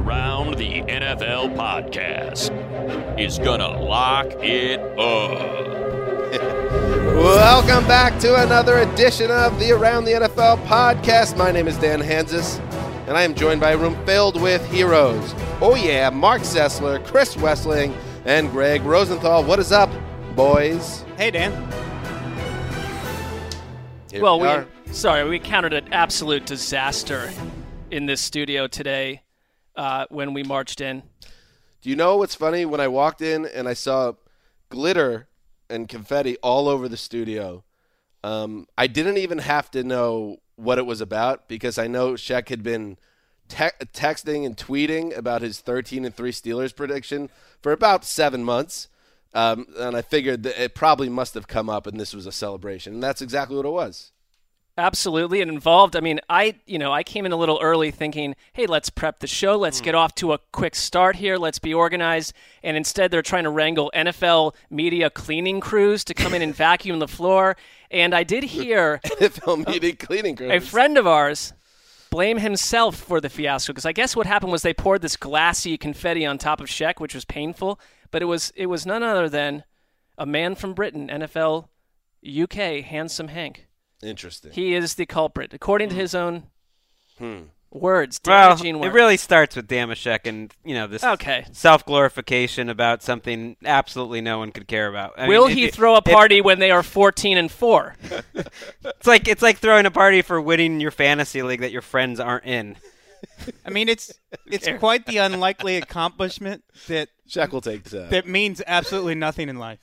The Around the NFL podcast is gonna lock it up. Welcome back to another edition of the Around the NFL podcast. My name is Dan Hanzus, and I am joined by a room filled with heroes. Oh, yeah, Marc Sessler, Chris Wesseling, and Gregg Rosenthal. What is up, boys? Hey, Dan. Here well, we we, are. sorry, we encountered an absolute disaster in this studio today uh, when we marched in. Do you know what's funny? When I walked in and I saw glitter and confetti all over the studio, um, I didn't even have to know what it was about because I know Shaq had been te- texting and tweeting about his 13 and 3 Steelers prediction for about seven months. Um, and I figured that it probably must have come up and this was a celebration. And that's exactly what it was. Absolutely, and involved. I mean, I you know I came in a little early, thinking, hey, let's prep the show, let's mm. get off to a quick start here, let's be organized. And instead, they're trying to wrangle NFL media cleaning crews to come in and vacuum the floor. And I did hear NFL meeting cleaning crews. a friend of ours blame himself for the fiasco because I guess what happened was they poured this glassy confetti on top of Sheck, which was painful. But it was it was none other than a man from Britain, NFL, UK, handsome Hank. Interesting. He is the culprit, according to hmm. his own hmm. words. Well, Damaging it really starts with Damashek and you know this Okay. self glorification about something absolutely no one could care about. I Will mean, he it- throw a it- party when they are fourteen and four? It's like it's like throwing a party for winning your fantasy league that your friends aren't in. I mean, it's it's quite the unlikely accomplishment that Shaq will take that. that means absolutely nothing in life.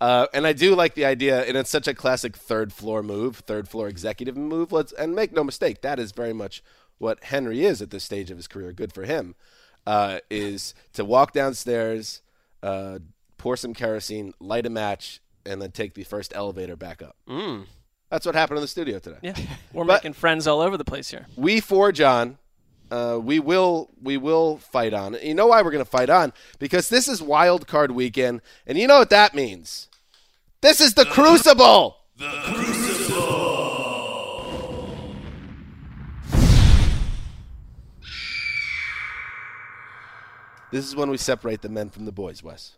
Uh, and I do like the idea, and it's such a classic third floor move, third floor executive move. Let's and make no mistake, that is very much what Henry is at this stage of his career. Good for him. Uh, is to walk downstairs, uh, pour some kerosene, light a match, and then take the first elevator back up. Mm. That's what happened in the studio today. Yeah, we're But- making friends all over the place here. we four, John, uh, we will we will fight on. You know why we're going to fight on? Because this is wild card weekend, and you know what that means. This is the Crucible. This is when we separate the men from the boys, Wes.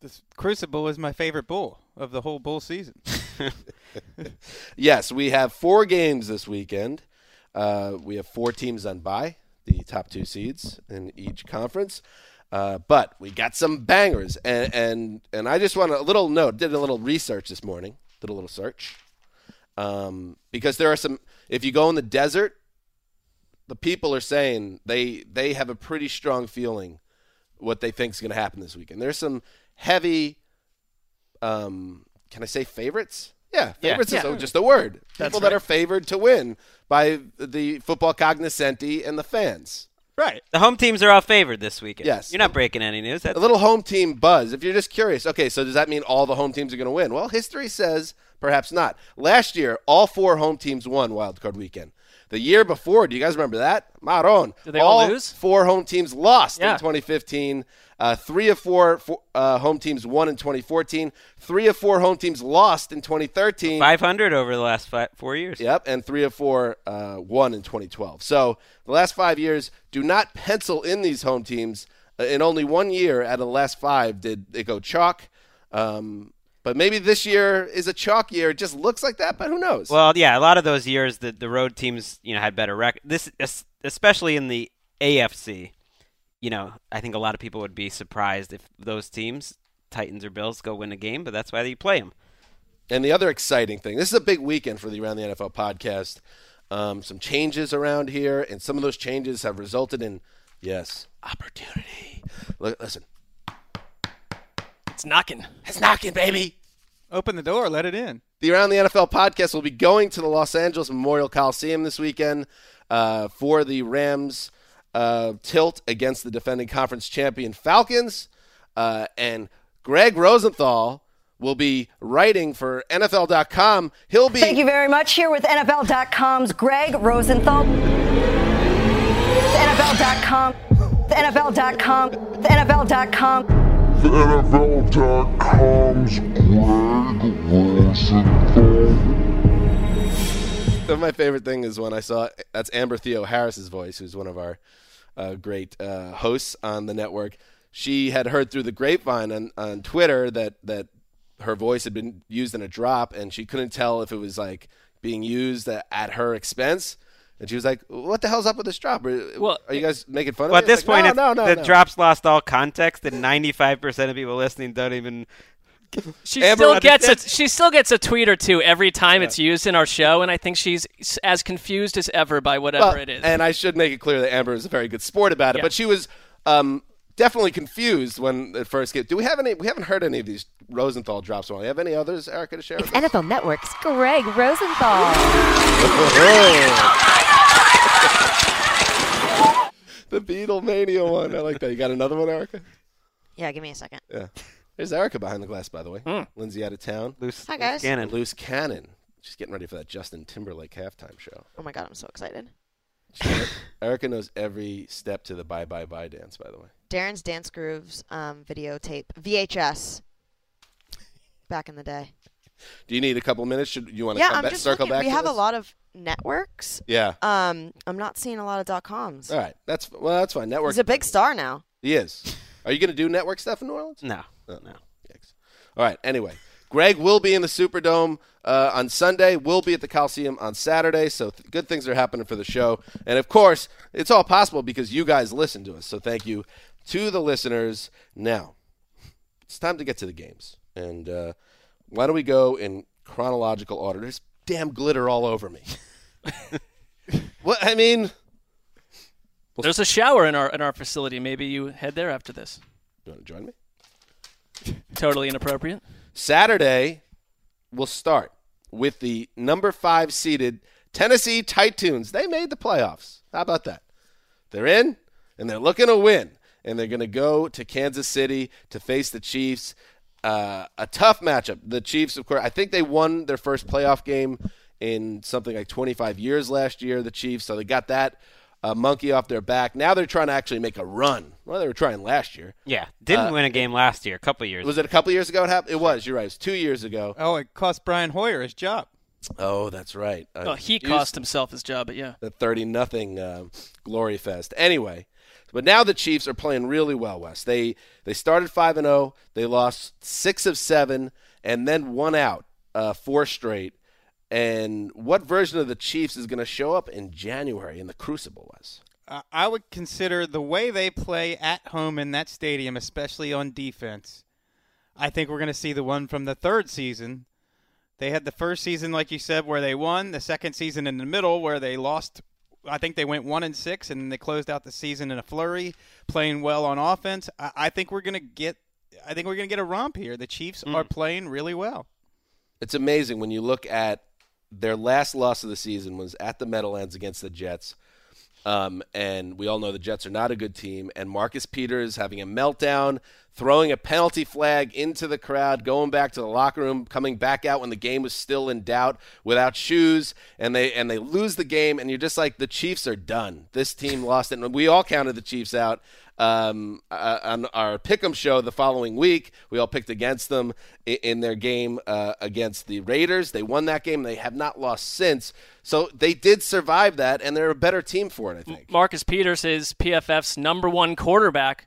This Crucible is my favorite bull of the whole bull season. Yes, we have four games this weekend. Uh, we have four teams on bye, the top two seeds in each conference. Uh, but we got some bangers, and and and I just want a little note. Did a little research this morning. Did a little search, um, because there are some. If you go in the desert, the people are saying they they have a pretty strong feeling what they think is going to happen this weekend. There's some heavy. Um, can I say favorites? Yeah, favorites Yeah. is just a word. That's People that are favored to win by the football cognoscenti and the fans. right. The home teams are all favored this weekend. Yes. You're not breaking any news. That's A little home team buzz. If you're just curious, okay, so does that mean all the home teams are going to win? Well, history says perhaps not. Last year, all four home teams won Wild Card Weekend. The year before, do you guys remember that? Maron. Did they all all lose? Four home teams lost Yeah. in 2015. Uh, three of four, four uh, home teams won in 2014. Three of four home teams lost in 2013. 500 over the last five, four years. Yep, and three of four uh, won in 2012. So the last five years, do not pencil in these home teams. Uh, in only one year out of the last five did it go chalk. Um, but maybe this year is a chalk year. It just looks like that, but who knows? Well, yeah, a lot of those years the the road teams, you know, had better record. This especially in the AFC. You know, I think a lot of people would be surprised if those teams, Titans or Bills, go win a game, but that's why you play them. And the other exciting thing, this is a big weekend for the Around the NFL podcast. Um, some changes around here, and some of those changes have resulted in, yes, opportunity. Look, listen, It's knocking. it's knocking, baby. Open the door, let it in. The Around the NFL podcast will be going to the Los Angeles Memorial Coliseum this weekend uh, for the Rams uh, tilt against the defending conference champion Falcons. Uh, and Gregg Rosenthal will be writing for NFL.com. He'll be. Thank you very much. Here with NFL.com's Gregg Rosenthal. The NFL.com. The NFL.com. The NFL.com. NFL.com's Gregg Rosenthal. My favorite thing is when I saw that's Amber Theoharis's voice, who's one of our uh, great uh, hosts on the network. She had heard through the grapevine on, on Twitter that that her voice had been used in a drop, and she couldn't tell if it was like being used at her expense. And she was like, "What the hell's up with this drop? Are, Well, are you guys making fun Well, of at this like, point, no, if no, no, the no. drops lost all context, and 95% of people listening don't even. She Amber still gets a she still gets a tweet or two every time it's used in our show, and I think she's as confused as ever by whatever Well, it is. And I should make it clear that Amber is a very good sport about it, Yeah. but she was um, definitely confused when it first came. Do we have any? We haven't heard any of these Rosenthal drops. Do we have any others, Erica, to share? It's with us? NFL Network's Gregg Rosenthal. the Beatlemania one. I like that. You got another one, Erica? Yeah, give me a second. Yeah. There's Erica behind the glass, by the way. Hmm. Lindsay out of town. Loose, Hi, guys. loose cannon. And loose cannon. She's getting ready for that Justin Timberlake halftime show. Oh my god, I'm so excited. Erica knows every step to the bye bye bye dance, by the way. Darrin's Dance Grooves um, videotape, VHS. Back in the day. Do you need a couple minutes? Should you want to Yeah, come I'm back, just circle looking. back? We to have a lot of networks. Yeah. Um, I'm not seeing a lot of dot coms. All right. That's well. That's fine. Network. He's a big star now. He is. Are you going to do network stuff in New Orleans? No. No, no. Yikes. All right. Anyway, Gregg will be in the Superdome uh, on Sunday. We'll be at the Coliseum on Saturday. So th- good things are happening for the show. And of course, it's all possible because you guys listen to us. So thank you to the listeners. Now, it's time to get to the games. And uh, why don't we go in chronological order? There's damn glitter all over me. what I mean, There's a shower in our in our facility. Maybe you head there after this. you want to join me? Totally inappropriate. Saturday we'll start with the number five seeded Tennessee Titans. They made the playoffs. How about that? They're in and they're looking to win. And they're going to go to Kansas City to face the Chiefs. Uh, a tough matchup. The Chiefs, of course, I think they won their first playoff game in something like 25 years last year, the Chiefs. So they got that uh, monkey off their back. Now they're trying to actually make a run. Well, they were trying last year. Yeah. Didn't Uh, win a game last year, a couple years. Was it a couple years ago it happened? It was. You're right. It was two years ago. Oh, it cost Brian Hoyer his job. Oh, that's right. Uh, Oh, he cost himself his job, but yeah. the thirty nothing um, glory fest. Anyway, but now the Chiefs are playing really well. West they they started five and zero. They lost six of seven, and then one out, uh, four straight. And what version of the Chiefs is going to show up in January in the Crucible? Uh, I would consider the way they play at home in that stadium, especially on defense. I think we're going to see the one from the third season. They had the first season, like you said, where they won. The second season in the middle, where they lost. I think they went one and six, and they closed out the season in a flurry, playing well on offense. I, I think we're going to get. I think we're going to get a romp here. The Chiefs hmm. are playing really well. it's amazing when you look at their last loss of the season was at the Meadowlands against the Jets. Um, and we all know the Jets are not a good team. And Marcus Peters having a meltdown, throwing a penalty flag into the crowd, going back to the locker room, coming back out when the game was still in doubt, without shoes, and they and they lose the game. And you're just like, the Chiefs are done. This team lost it. And we all counted the Chiefs out um, uh, on our pick'em show the following week. We all picked against them in, their game uh, against the Raiders. They won that game. They have not lost since. So they did survive that, and they're a better team for it. I think. Marcus Peters is PFF's number one quarterback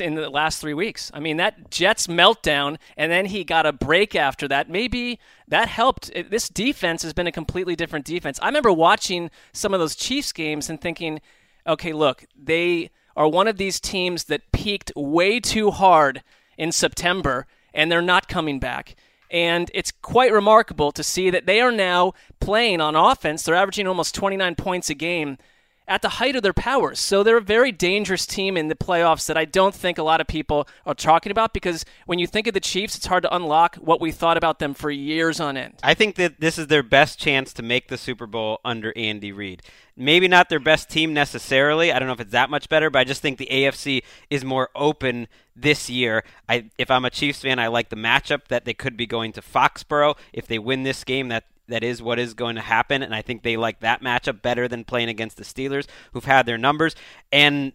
in the last three weeks. I mean, that Jets meltdown, and then he got a break after that. Maybe that helped. This defense has been a completely different defense. I remember watching some of those Chiefs games and thinking, okay, look, they are one of these teams that peaked way too hard in September, and they're not coming back. And it's quite remarkable to see that they are now playing on offense. They're averaging almost 29 points a game at the height of their powers. So they're a very dangerous team in the playoffs that I don't think a lot of people are talking about because when you think of the Chiefs, it's hard to unlock what we thought about them for years on end. I think that this is their best chance to make the Super Bowl under Andy Reid. Maybe not their best team necessarily. I don't know if it's that much better, but I just think the AFC is more open this year. I, if I'm a Chiefs fan, I like the matchup that they could be going to Foxborough. If they win this game, that that is what is going to happen, and I think they like that matchup better than playing against the Steelers, who've had their numbers and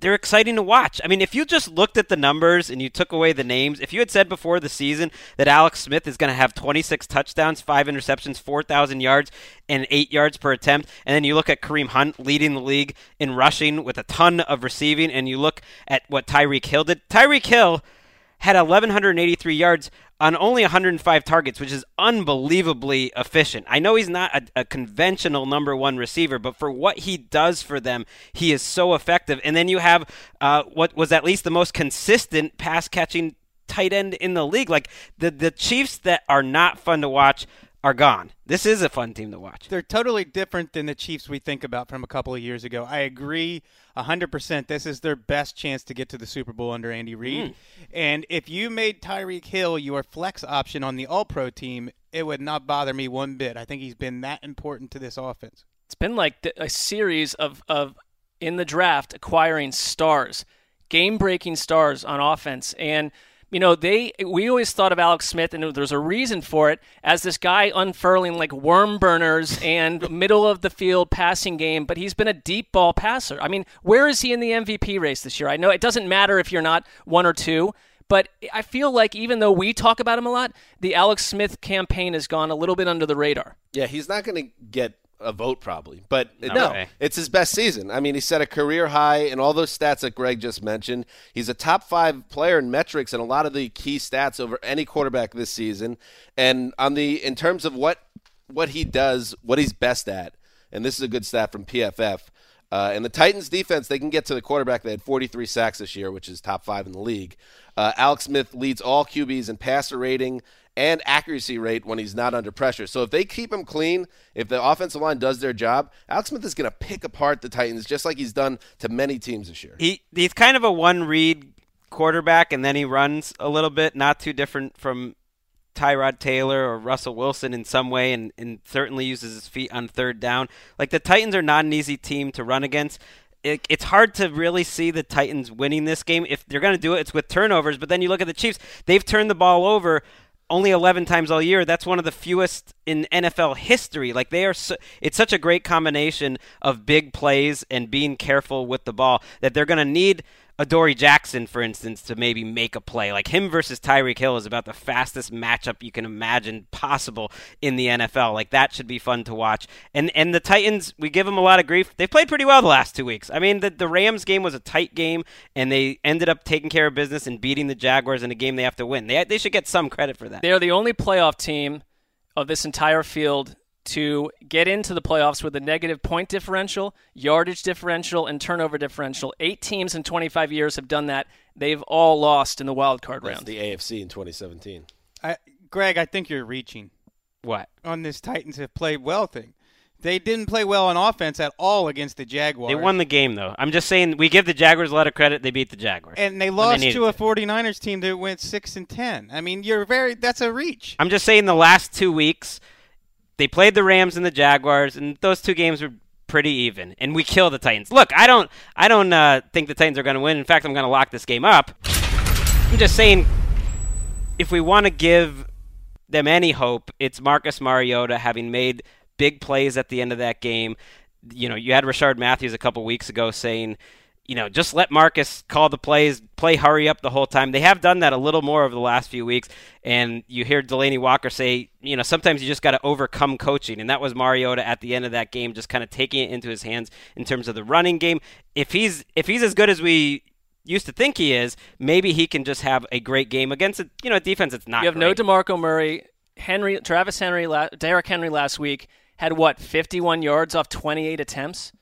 they're exciting to watch. I mean, if you just looked at the numbers and you took away the names, if you had said before the season that Alex Smith is going to have 26 touchdowns, five interceptions, 4,000 yards, and eight yards per attempt, and then you look at Kareem Hunt leading the league in rushing with a ton of receiving, and you look at what Tyreek Hill did, Tyreek Hill had 1,183 yards on only 105 targets, which is unbelievably efficient. I know he's not a, a, conventional number one receiver, but for what he does for them, he is so effective. And then you have uh, what was at least the most consistent pass catching tight end in the league. Like the the Chiefs that are not fun to watch are gone. This is a fun team to watch. They're totally different than the Chiefs we think about from a couple of years ago. I agree 100%. This is their best chance to get to the Super Bowl under Andy Reid. Mm. And if you made Tyreek Hill your flex option on the All Pro team, it would not bother me one bit. I think he's been that important to this offense. It's been like a series of, of in the draft acquiring stars, game breaking stars on offense. And you know, they we always thought of Alex Smith, and there's a reason for it, as this guy unfurling like worm burners and middle of the field passing game. But he's been a deep ball passer. I mean, where is he in the MVP race this year? I know it doesn't matter if you're not one or two. But I feel like even though we talk about him a lot, the Alex Smith campaign has gone a little bit under the radar. Yeah, he's not going to get a vote probably, but no, no it's his best season. I mean, he set a career high in all those stats that Gregg just mentioned. He's a top five player in metrics and a lot of the key stats over any quarterback this season. And on the in terms of what what he does, what he's best at, and this is a good stat from PFF. Uh, and the Titans defense, they can get to the quarterback. They had 43 sacks this year, which is top five in the league. Uh, Alex Smith leads all QBs in passer rating, and accuracy rate when he's not under pressure. So if they keep him clean, if the offensive line does their job, Alex Smith is going to pick apart the Titans just like he's done to many teams this year. He he's kind of a one read quarterback and then he runs a little bit, not too different from Tyrod Taylor or Russell Wilson in some way and, and certainly uses his feet on third down. Like the Titans are not an easy team to run against. It, it's hard to really see the Titans winning this game. If they're going to do it, it's with turnovers. But then you look at the Chiefs; they've turned the ball over only 11 times all year. That's one of the fewest in NFL history. Like they are, it's such a great combination of big plays and being careful with the ball that they're going to need Adoree Jackson, for instance, to maybe make a play. Like him versus Tyreek Hill is about the fastest matchup you can imagine possible in the NFL. Like that should be fun to watch. And and the Titans, we give them a lot of grief. They played pretty well the last two weeks. I mean, the the Rams game was a tight game, and they ended up taking care of business and beating the Jaguars in a game they have to win. They they should get some credit for that. They are the only playoff team of this entire field to get into the playoffs with a negative point differential, yardage differential, and turnover differential. Eight teams in 25 years have done that. They've all lost in the wild card That's round. The AFC in 2017. I, Gregg, I think you're reaching. What on this Titans have played well thing? They didn't play well on offense at all against the Jaguars. They won the game though. I'm just saying we give the Jaguars a lot of credit. They beat the Jaguars. And they lost they to a 49ers team that went 6 and 10. I mean, you're very that's a reach. I'm just saying the last 2 weeks they played the Rams and the Jaguars, and those two games were pretty even. And we kill the Titans. Look, I don't, I don't uh, think the Titans are going to win. In fact, I'm going to lock this game up. I'm just saying, if we want to give them any hope, it's Marcus Mariota having made big plays at the end of that game. You know, you had Rishard Matthews a couple weeks ago saying you know, just let Marcus call the plays, play hurry up the whole time. They have done that a little more over the last few weeks. And you hear Delanie Walker say, you know, sometimes you just got to overcome coaching. And that was Mariota at the end of that game, just kind of taking it into his hands in terms of the running game. If he's if he's as good as we used to think he is, maybe he can just have a great game against a you know a defense that's not. You have great. no Demarco Murray, Henry, Travis Henry, Derrick Henry last week had what 51 yards off 28 attempts.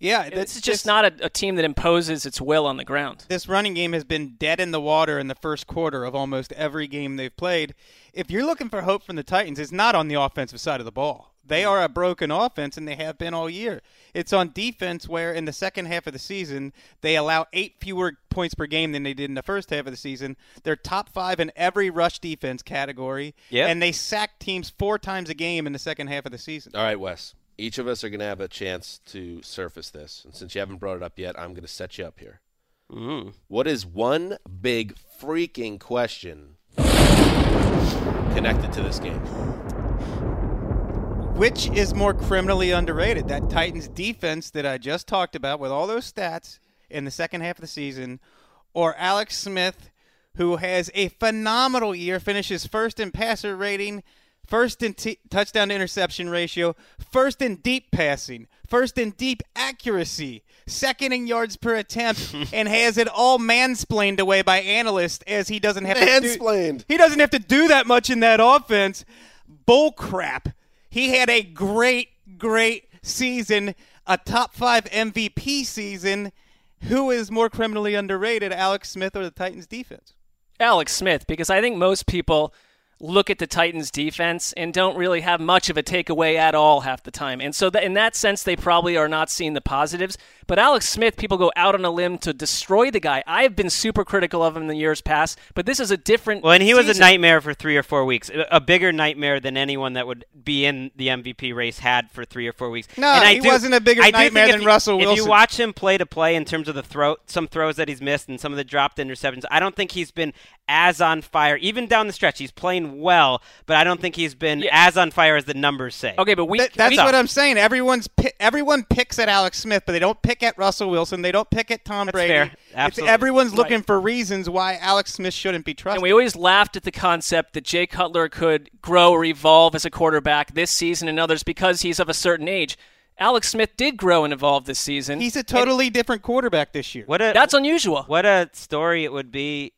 Yeah, this is just not a, a, team that imposes its will on the ground. This running game has been dead in the water in the first quarter of almost every game they've played. If you're looking for hope from the Titans, it's not on the offensive side of the ball. They mm. are a broken offense, and they have been all year. It's on defense where in the second half of the season they allow eight fewer points per game than they did in the first half of the season. They're top five in every rush defense category, Yep. and they sack teams four times a game in the second half of the season. All right, Wes. Each of us are going to have a chance to surface this. And since you haven't brought it up yet, I'm going to set you up here. Mm. What is one big freaking question connected to this game? Which is more criminally underrated? That Titans defense that I just talked about with all those stats in the second half of the season, or Alex Smith, who has a phenomenal year, finishes first in passer rating, first in t- touchdown to interception ratio, first in deep passing, first in deep accuracy, second in yards per attempt, and has it all mansplained away by analysts as he doesn't have to do, Mansplained. he doesn't have to do that much in that offense. Bull crap. He had a great, great season, a top five MVP season. Who is more criminally underrated, Alex Smith or the Titans defense? Alex Smith, because I think most people look at the Titans defense and don't really have much of a takeaway at all half the time. And so that in that sense they probably are not seeing the positives. But Alex Smith, people go out on a limb to destroy the guy. I've been super critical of him in the years past, but this is a different Well, and he was a nightmare for three or four weeks. A- A bigger nightmare than anyone that would be in the MVP race had for three or four weeks. No, and I he do- wasn't a bigger I nightmare think than you- Russell Wilson. If you watch him play to play in terms of the throw, some throws that he's missed and some of the dropped interceptions, I don't think he's been as on fire. Even down the stretch, he's playing well, but I don't think he's been Yeah. as on fire as the numbers say. Okay, but we That- that's we- what I'm saying. Everyone's pi- everyone picks at Alex Smith, but they don't pick at Russell Wilson. They don't pick at Tom That's Brady. fair. It's- Absolutely. everyone's Right. looking for reasons why Alex Smith shouldn't be trusted. And we always laughed at the concept that Jay Cutler could grow or evolve as a quarterback this season and others because he's of a certain age. Alex Smith did grow and evolve this season. He's a totally different quarterback this year. What a That's unusual. What a story it would be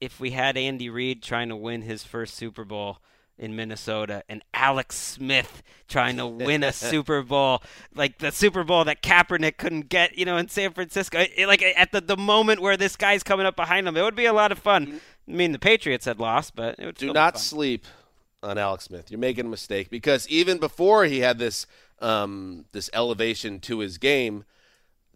if we had Andy Reid trying to win his first Super Bowl in Minnesota and Alex Smith trying to win a Super Bowl, like the Super Bowl that Kaepernick couldn't get, you know, in San Francisco. It- like at the, the moment where this guy's coming up behind him, it would be a lot of fun. I mean, the Patriots had lost, but it would Do not sleep on Alex Smith. You're making a mistake because even before he had this um, this elevation to his game,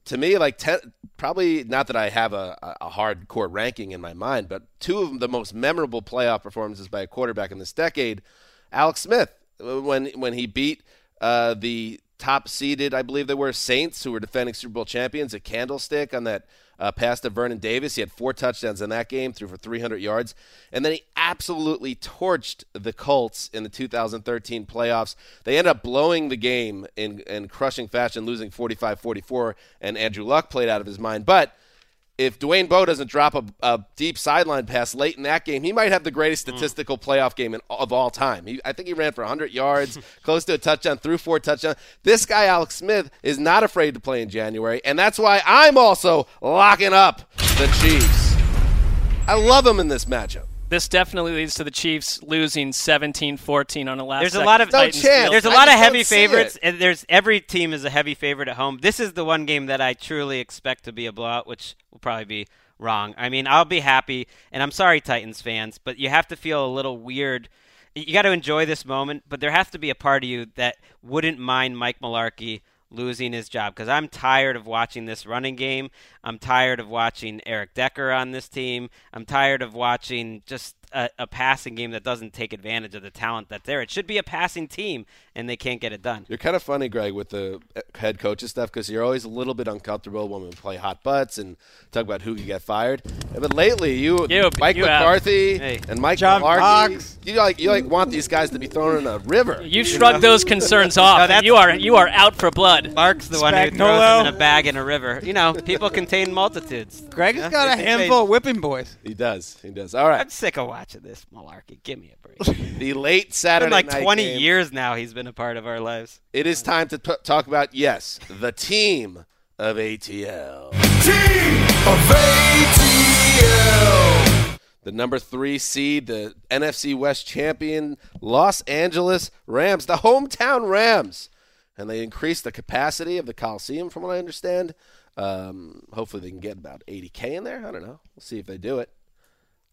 to me, like ten, probably not that I have a, a a hardcore ranking in my mind, but two of the most memorable playoff performances by a quarterback in this decade, Alex Smith, when when he beat uh, the top seeded, I believe they were Saints, who were defending Super Bowl champions, at Candlestick on that uh, pass to Vernon Davis. He had four touchdowns in that game, threw for 300 yards, and then he absolutely torched the Colts in the 2013 playoffs. They ended up blowing the game in, in crushing fashion, losing 45-44, and Andrew Luck played out of his mind. But if Dwayne Bowe doesn't drop a, a deep sideline pass late in that game, he might have the greatest hmm. statistical playoff game in, of all time. He, I think he ran for 100 yards, close to a touchdown, threw four touchdowns. This guy, Alex Smith, is not afraid to play in January, and that's why I'm also locking up the Chiefs. I love him in this matchup. This definitely leads to the Chiefs losing 17-14 on a last There's a lot of No Titans chance. There's a I lot of heavy favorites, it. and there's every team is a heavy favorite at home. This is the one game that I truly expect to be a blowout, which will probably be wrong. I mean, I'll be happy, and I'm sorry, Titans fans, but you have to feel a little weird. You got to enjoy this moment, but there has to be a part of you that wouldn't mind Mike Mularkey losing his job because I'm tired of watching this running game. I'm tired of watching Eric Decker on this team. I'm tired of watching just a, a passing game that doesn't take advantage of the talent that's there. It should be a passing team, and they can't get it done. You're kind of funny, Gregg, with the uh, head coaches stuff because you're always a little bit uncomfortable when we play hot butts and talk about who could get fired. But lately, you, You- Mike you have. McCarthy Hey. and Mike John Mularkey, Fox. you like you like want these guys to be thrown in a river. you've shrugged those concerns off. No, you are you are out for blood. Marc's the one who throws them in a bag in a river. You know, people contain multitudes. Gregg has Yeah, got a they- they- handful of whipping boys. He does. He does. All right. I'm sick of watching this malarkey. Give me a break. The late It's Saturday been like night 20 game. years now he's been a part of our lives. It is time to t- talk about yes, the team of ATL. team of ATL. The number three seed, the NFC West champion, Los Angeles Rams, the hometown Rams. And they increased the capacity of the Coliseum, from what I understand. Um, hopefully, they can get about 80K in there. I don't know. We'll see if they do it.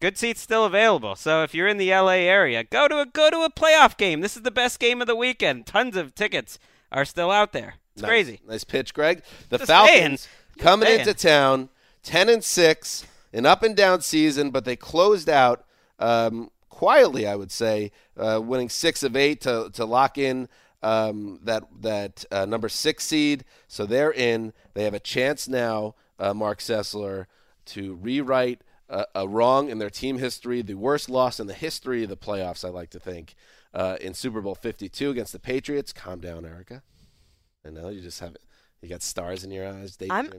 Good seats still available. So if you're in the LA area, go to a go to a playoff game. This is the best game of the weekend. Tons of tickets are still out there. It's Nice. crazy. Nice pitch, Gregg. The Just Falcons. Coming into town, ten and six, an up and down season, but they closed out um, quietly, I would say, uh, winning six of eight to to lock in um, that that uh, number six seed. So they're in. They have a chance now, uh, Marc Sessler, to rewrite a, a wrong in their team history, the worst loss in the history of the playoffs. I like to think. Uh, in Super Bowl 52 against the Patriots. Calm down, Erica. I know you just have you got stars in your eyes, I'm-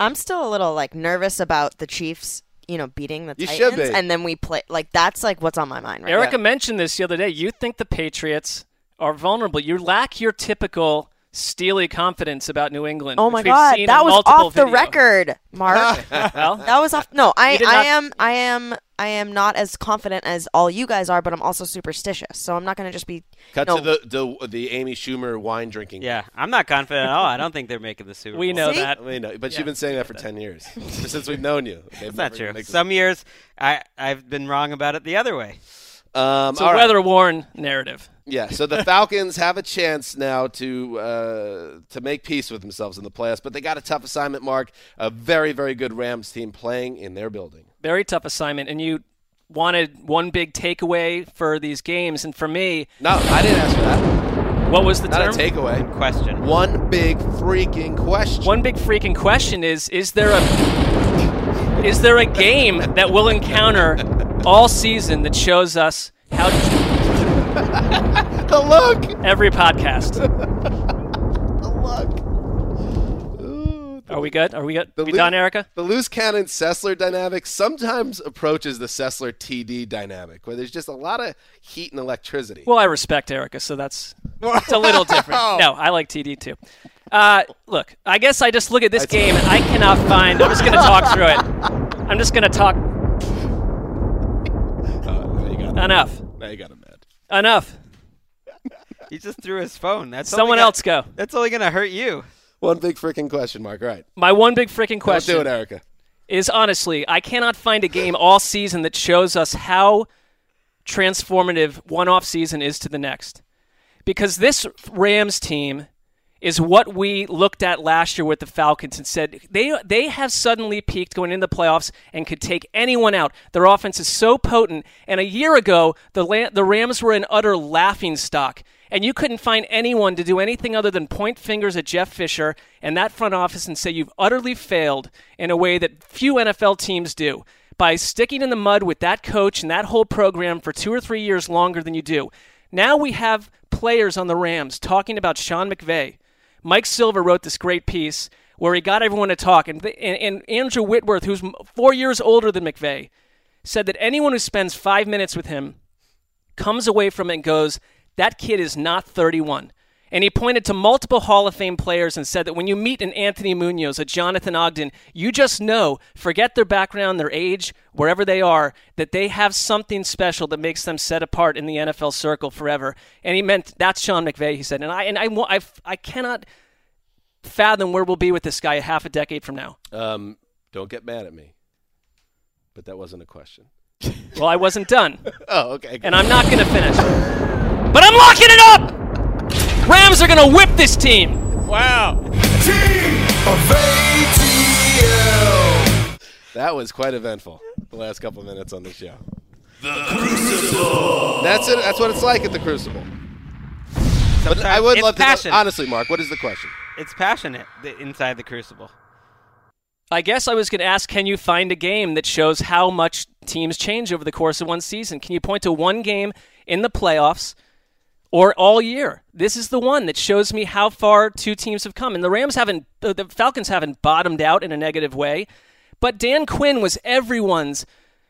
I'm still a little like nervous about the Chiefs, you know, beating the You should Titans, be. and then we play like that's like what's on my mind right Erica mentioned this the other day. You think the Patriots are vulnerable. You lack your typical steely confidence about New England. Oh which my we've God, seen that was multiple off the record, Marc. well, that was off. No, I, I not- am, I am, I am not as confident as all you guys are, but I'm also superstitious. So I'm not going to just be. Cut no, to the, the the Amy Schumer wine drinking. Yeah, I'm not confident at all. I don't think they're making the Super we Bowl. know See? that. We know, but Yeah. you've been saying that for ten years since we've known you. They've That's not true. make the- Some years I I've been wrong about it the other way. Um, It's a all right. weather worn narrative. Yeah, so the Falcons have a chance now to uh, to make peace with themselves in the playoffs, but they got a tough assignment. Marc, a very very good Rams team playing in their building. Very tough assignment. And you wanted one big takeaway for these games. And for me, No, I didn't ask for that. what was the Not term? a takeaway. Question. One big freaking question. One big freaking question is: Is there a is there a game that we'll encounter all season that shows us how the look. every podcast? The look. Ooh, the Are we good? Are we good? The we done, Erica? The loose cannon Sessler dynamic sometimes approaches the Sessler TD dynamic, where there's just a lot of heat and electricity. Well, I respect Erica, so that's it's a little different. No, I like TD too. Uh, look, I guess I just look at this game and I cannot find. I'm just going to talk through it. I'm just going to talk Uh, now you got enough. Now you got mad. Enough. He just threw his phone. That's only Someone gonna- else go. That's only gonna hurt you. One big freaking question mark. Right. My one big freaking Don't question do it, Erica. is honestly, I cannot find a game all season that shows us how transformative one off season is to the next. Because this Rams team is what we looked at last year with the Falcons and said they they have suddenly peaked going into the playoffs and could take anyone out. Their offense is so potent. And a year ago, the the Rams were an utter laughing stock. And you couldn't find anyone to do anything other than point fingers at Jeff Fisher and that front office and say you've utterly failed in a way that few NFL teams do by sticking in the mud with that coach and that whole program for two or three years longer than you do. Now we have players on the Rams talking about Sean McVay. Mike Silver wrote this great piece where he got everyone to talk, and, and, and Andrew Whitworth, who's four years older than McVay, said that anyone who spends five minutes with him comes away from it and goes, That kid is not 31. And he pointed to multiple Hall of Fame players and said that when you meet an Anthony Munoz, a Jonathan Ogden, you just know, forget their background, their age, wherever they are, that they have something special that makes them set apart in the NFL circle forever. And he meant that's Sean McVay, he said. And I and I, I, I cannot fathom where we'll be with this guy a half a decade from now. Um, don't get mad at me. But that wasn't a question. Well, I wasn't done. Oh, okay. and I'm not going to finish. But I'm locking it up! Rams are going to whip this team. Wow. That was quite eventful. The last couple of minutes on the show. The Crucible. That's it. That's what it's like at the Crucible. But I would it's love to. passion. Know, honestly, Marc, what is the question? It's passionate the, inside the Crucible. I guess I was going to ask can you find a game that shows how much teams change over the course of one season? Can you point to one game in the playoffs or all year? This is the one that shows me how far two teams have come. And the Rams haven't, the Falcons haven't bottomed out in a negative way. But Dan Quinn was everyone's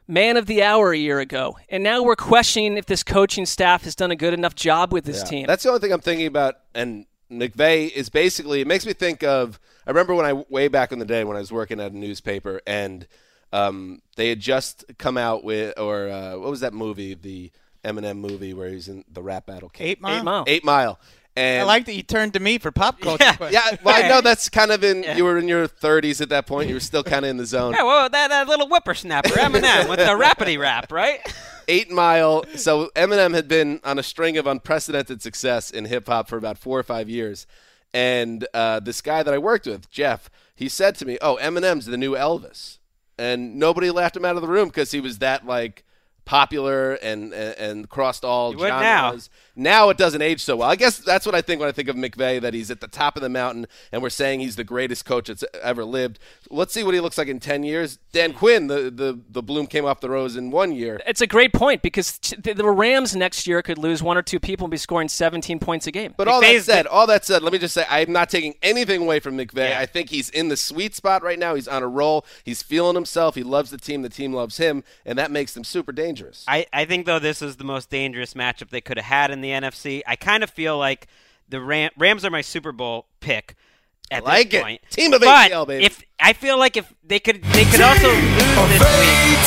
man of the hour a year ago. And now we're questioning if this coaching staff has done a good enough job with this Yeah. team. That's the only thing I'm thinking about. And McVay is basically, it makes me think of, I remember when I, way back in the day when I was working at a newspaper and um, they had just come out with, or uh, what was that movie, the Eminem movie where he's in the rap battle? King? Eight Mile. Eight Mile. Eight Mile. And I like that you turned to me for pop culture. Yeah. questions. yeah, well, I know that's kind of in. Yeah. You were in your 30s at that point. You were still kind of in the zone. Yeah, well, that, that little whippersnapper Eminem with the rapidy rap, right? Eight Mile. So Eminem had been on a string of unprecedented success in hip hop for about four or five years, and uh, this guy that I worked with, Jeff, he said to me, "Oh, Eminem's the new Elvis," and nobody laughed him out of the room because he was that like popular and and, and crossed all You genres. Now it doesn't age so well. I guess that's what I think when I think of McVay, that he's at the top of the mountain, and we're saying he's the greatest coach that's ever lived. Let's see what he looks like in ten years. Dan Quinn, the the, the bloom came off the rose in one year. It's a great point because t- the the Rams next year could lose one or two people and be scoring 17 points a game. But all that McVay's said, all that said, let me just say I'm not taking anything away from McVay. Yeah. I think he's in the sweet spot right now. He's on a roll. He's feeling himself. He loves the team. The team loves him, and that makes them super dangerous. I, I think though this is the most dangerous matchup they could have had in the NFC. I kind of feel like the Ram- Rams are my Super Bowl pick at like this it. point. Team of But ATL, baby. if I feel like if they could, they could also lose this week.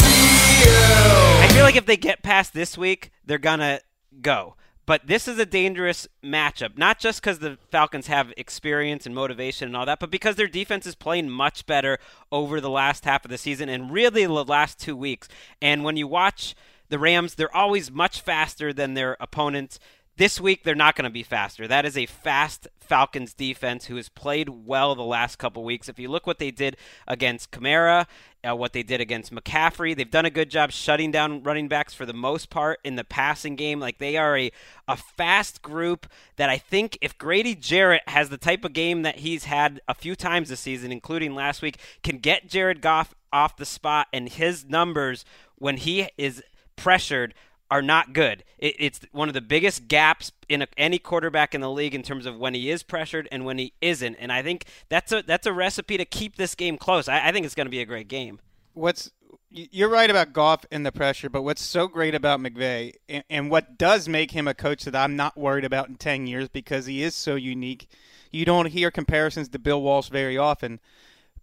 I feel like if they get past this week, they're gonna go. But this is a dangerous matchup, not just because the Falcons have experience and motivation and all that, but because their defense is playing much better over the last half of the season and really the last two weeks. And when you watch the Rams, they're always much faster than their opponents. This week, they're not going to be faster. That is a fast Falcons defense who has played well the last couple weeks. If you look what they did against Kamara, uh, what they did against McCaffrey, they've done a good job shutting down running backs for the most part in the passing game. Like they are a, a fast group that I think if Grady Jarrett has the type of game that he's had a few times this season, including last week, can get Jared Goff off the spot and his numbers when he is pressured are not good. It, it's one of the biggest gaps in a, any quarterback in the league in terms of when he is pressured and when he isn't. And I think that's a that's a recipe to keep this game close. I, I think it's going to be a great game. what's you're right about Goff and the pressure, but what's so great about McVay and, and what does make him a coach that I'm not worried about in 10 years because he is so unique. You don't hear comparisons to Bill Walsh very often.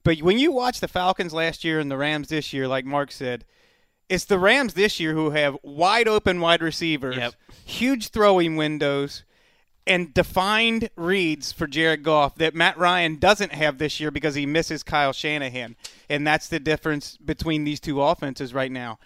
But when you watch the Falcons last year and the Rams this year, like Marc said, it's the Rams this year who have wide open wide receivers, Yep. huge throwing windows, and defined reads for Jared Goff that Matt Ryan doesn't have this year because he misses Kyle Shanahan. And that's the difference between these two offenses right now.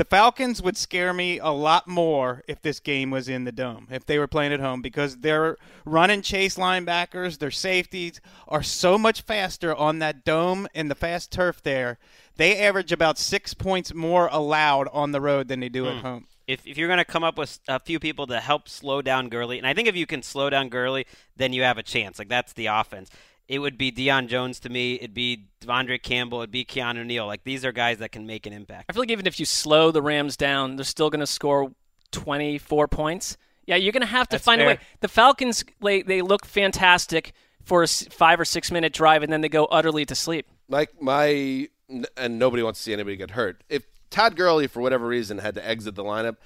The Falcons would scare me a lot more if this game was in the dome, if they were playing at home, because their run and chase linebackers, their safeties are so much faster on that dome and the fast turf there. They average about six points more allowed on the road than they do at hmm. home. If, if you're going to come up with a few people to help slow down Gurley, and I think if you can slow down Gurley, then you have a chance. Like that's the offense. It would be Deion Jones to me. It'd be De'Vondre Campbell. It'd be Keanu Neal. Like these are guys that can make an impact. I feel like even if you slow the Rams down, they're still going to score 24 points. Yeah, you're going to have to That's find a way. The Falcons, they, they look fantastic for a five or six minute drive, and then they go utterly to sleep. Like my and nobody wants to see anybody get hurt. If Todd Gurley, for whatever reason, had to exit the lineup,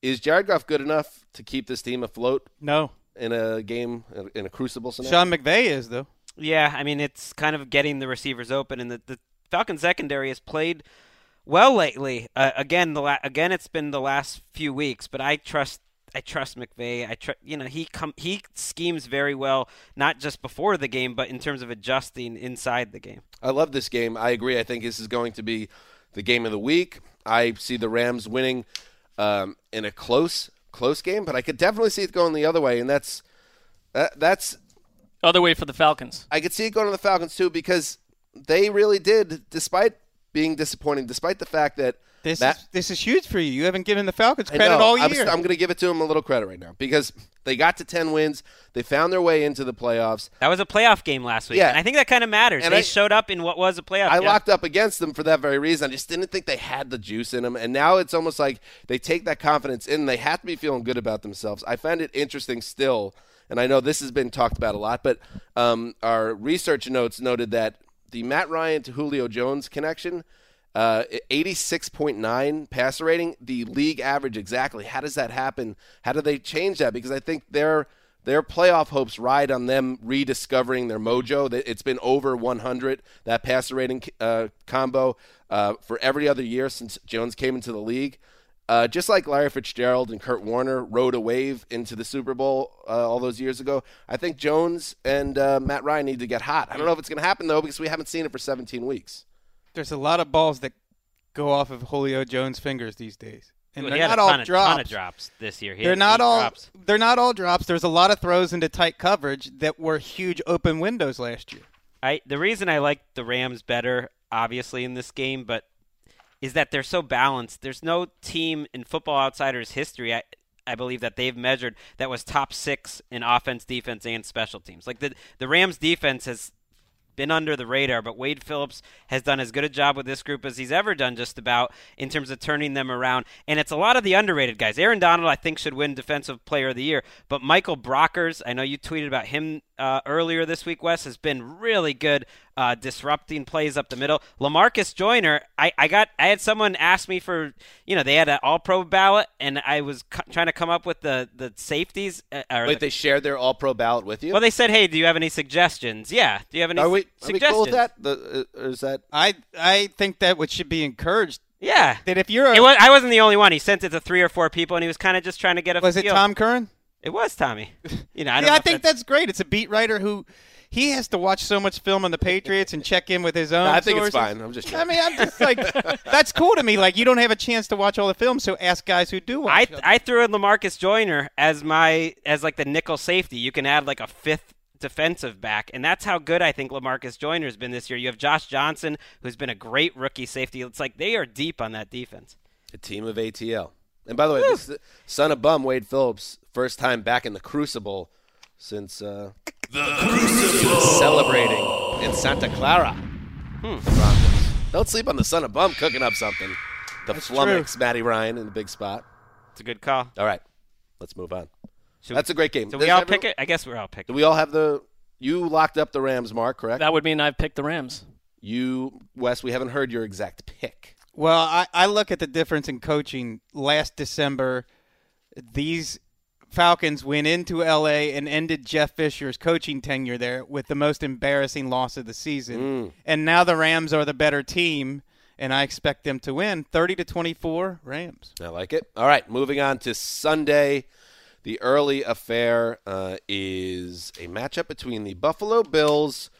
is Jared Goff good enough to keep this team afloat No. in a game in a crucible scenario? Sean McVay is, though. Yeah, I mean it's kind of getting the receivers open, and the, the Falcon secondary has played well lately. Uh, again, the la- again it's been the last few weeks, but I trust I trust McVay. I you know he com- he schemes very well, not just before the game, but in terms of adjusting inside the game. I love this game. I agree. I think this is going to be the game of the week. I see the Rams winning um, in a close, close game, but I could definitely see it going the other way, and that's that, that's Other way for the Falcons. I could see it going to the Falcons too because they really did, despite being disappointing, despite the fact that This Matt- is this is huge for you. You haven't given the Falcons credit know. all I'm, year. I'm going to give it to them a little credit right now because they got to 10 wins. They found their way into the playoffs. That was a playoff game last week, Yeah. and I think that kind of matters. And they I- showed up in what was a playoff. I game. locked up against them for that very reason. I just didn't think they had the juice in them. And now it's almost like they take that confidence in. They have to be feeling good about themselves. I find it interesting still, and I know this has been talked about a lot, but um, our research notes noted that the Matt Ryan to Julio Jones connection, uh, 86.9 passer rating, the league average exactly. How does that happen? How do they change that? Because I think their their playoff hopes ride on them rediscovering their mojo. It's been over 100 that passer rating uh, combo uh, for every other year since Jones came into the league. Uh, just like Larry Fitzgerald and Kurt Warner rode a wave into the Super Bowl uh, all those years ago, I think Jones and uh, Matt Ryan need to get hot. I don't know if it's going to happen though because we haven't seen it for 17 weeks. There's a lot of balls that go off of Julio Jones' fingers these days, and Well, they're he had not a all ton of, drops. ton of drops this year. He They're not all. drops. They're not all drops. There's a lot of throws into tight coverage that were huge open windows last year. I the reason I like the Rams better, obviously in this game, but is that they're so balanced. There's no team in Football Outsiders history. I, I believe that they've measured that was top six in offense, defense, and special teams. Like the the Rams defense has been under the radar, but Wade Phillips has done as good a job with this group as he's ever done, just about in terms of turning them around. And it's a lot of the underrated guys. Aaron Donald, I think, should win Defensive Player of the Year, but Michael Brockers, I know you tweeted about him uh, earlier this week. Wes has been really good, uh, disrupting plays up the middle. Lamarcus Joyner, I, I got, I had someone ask me for, you know, they had an All-Pro ballot, and I was cu- trying to come up with the the safeties. Uh, or Wait, the- they shared their All Pro ballot with you? well, they said, "Hey, do you have any suggestions?" Yeah. Do you have any are we, su- are we suggestions? cool with that? The, uh, is that I I think that what should be encouraged. Yeah. That if you're a It was, I wasn't the only one. He sent it to three or four people, and he was kind of just trying to get a. was it. Tom Curran? It was Tommy. You know, I don't yeah, know I think that's, that's great. It's a beat writer who he has to watch so much film on the Patriots and check in with his own. I think sources. it's fine. I'm just I mean, I'm just like that's cool to me. Like you don't have a chance to watch all the film, so ask guys who do I watch. I threw in Lamarcus Joyner as my as like the nickel safety. You can add like a fifth defensive back, and that's how good I think Lamarcus Joyner has been this year. You have John Johnson, who's been a great rookie safety. It's like they are deep on that defense. a team of ATL? And by the way, this is son of bum Wade Phillips, first time back in the Crucible since uh, celebrating in Santa Clara. Broncos. Don't sleep on the son of bum cooking up something. The flummox, Matty Ryan in the big spot. It's a good call. All right, let's move on. Should That's a great game. So Does we all everyone- pick it. I guess we're all Do we all have the? You locked up the Rams, Marc, correct? That would mean I've picked the Rams. you, Wes. We haven't heard your exact pick. Well, I, I look at the difference in coaching. Last December, these Falcons went into L.A. and ended Jeff Fisher's coaching tenure there with the most embarrassing loss of the season. And now the Rams are the better team, and I expect them to win 30 to 24 Rams. I like it. All right, moving on to Sunday. The early affair uh, is a matchup between the Buffalo Bills.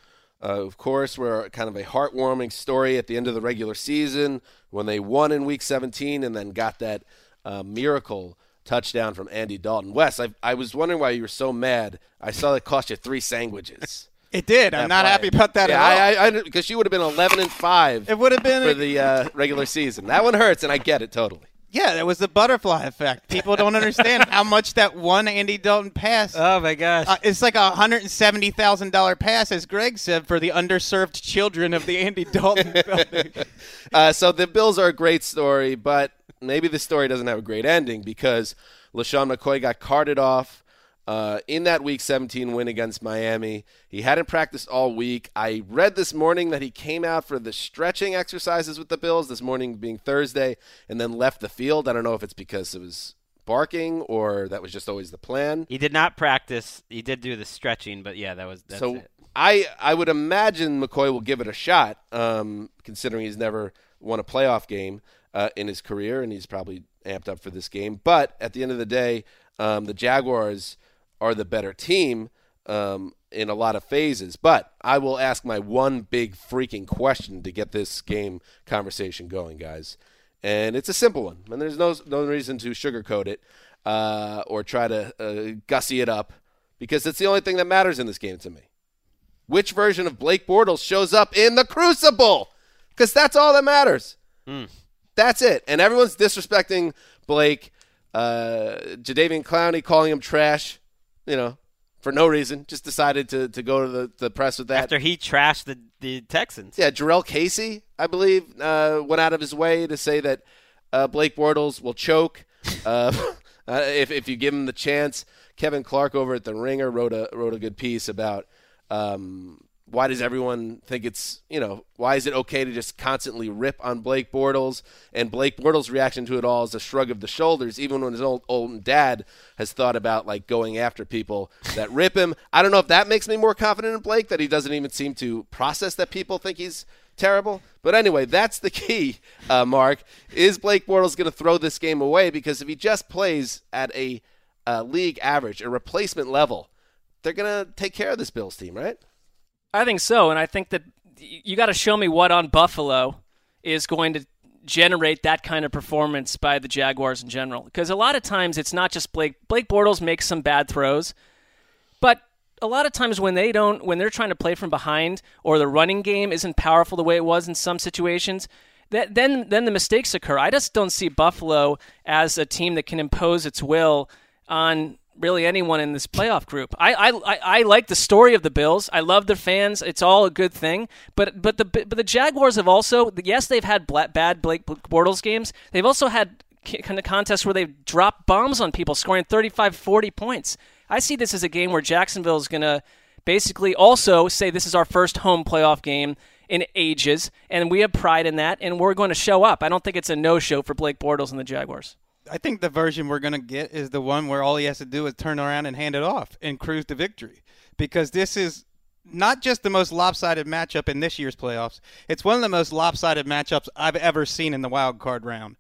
Uh, of course, were kind of a heartwarming story at the end of the regular season when they won in Week 17 and then got that uh, miracle touchdown from Andy Dalton. Wes, I, I was wondering why you were so mad. I saw it cost you three sandwiches. It did. I'm not play. happy about that yeah, at all. I, I, because you would have been 11 and five it would have been for the uh, regular season. That one hurts, and I get it totally. Yeah, that was the butterfly effect. People don't understand how much that one Andy Dalton pass. Oh my gosh! Uh, it's like a hundred and seventy thousand dollar pass, as Gregg said, for the underserved children of the Andy Dalton building. Uh, so the Bills are a great story, but maybe the story doesn't have a great ending because LeSean McCoy got carted off uh, in that Week 17 win against Miami. He hadn't practiced all week. I read this morning that he came out for the stretching exercises with the Bills, this morning being Thursday, and then left the field. I don't know if it's because it was barking or that was just always the plan. he did not practice. He did do the stretching, but yeah, that was that's so it. I I would imagine McCoy will give it a shot, um, considering he's never won a playoff game uh, in his career, and he's probably amped up for this game. But at the end of the day, um, the Jaguars are the better team um, in a lot of phases. But I will ask my one big freaking question to get this game conversation going, guys, and it's a simple one, and there's no no reason to sugarcoat it uh, or try to uh, gussy it up because it's the only thing that matters in this game to me which version of Blake Bortles shows up in the Crucible, because that's all that matters. That's it. And everyone's disrespecting Blake. Uh, Jadeveon Clowney calling him trash, you know, for no reason. Just decided to, to go to the, the press with that. After he trashed the the Texans. Yeah, Jurrell Casey, I believe, uh, went out of his way to say that uh, Blake Bortles will choke uh, uh, if if you give him the chance. Kevin Clark over at the Ringer wrote a wrote a good piece about um, why does everyone think it's you know why is it okay to just constantly rip on Blake Bortles and Blake Bortles' reaction to it all is a shrug of the shoulders even when his old old dad has thought about like going after people that rip him I don't know if that makes me more confident in Blake that he doesn't even seem to process that people think he's terrible. But anyway, that's the key, uh, Marc. Is Blake Bortles going to throw this game away? Because if he just plays at a uh, league average, a replacement level, they're going to take care of this Bills team, right? I think so, and I think that you got to show me what on Buffalo is going to generate that kind of performance by the Jaguars in general. Because a lot of times it's not just Blake. Blake Bortles makes some bad throws, but a lot of times when they don't, when they're trying to play from behind or the running game isn't powerful the way it was in some situations, that then then the mistakes occur. I just don't see Buffalo as a team that can impose its will on really anyone in this playoff group. I, I, I, like the story of the Bills. I love their fans. It's all a good thing. But but the but the Jaguars have also yes they've had bad Blake Bortles games. They've also had kind of contests where they've dropped bombs on people, scoring 35, 40 points. I see this as a game where Jacksonville is going to basically also say this is our first home playoff game in ages, and we have pride in that, and we're going to show up. I don't think it's a no-show for Blake Bortles and the Jaguars. I think the version we're going to get is the one where all he has to do is turn around and hand it off and cruise to victory. Because this is not just the most lopsided matchup in this year's playoffs, it's one of the most lopsided matchups I've ever seen in the wild card round.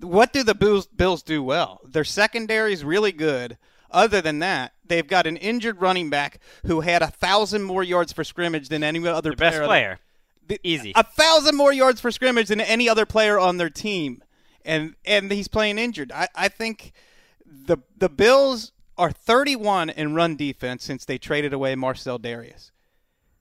What do the Bills, Bills do well? Their secondary is really good. Other than that, they've got an injured running back who had a thousand more yards for scrimmage than any other The best player. player. The- Easy. A thousand more yards for scrimmage than any other player on their team, and and he's playing injured. I, I think the the Bills are 31 in run defense since they traded away Marcell Dareus.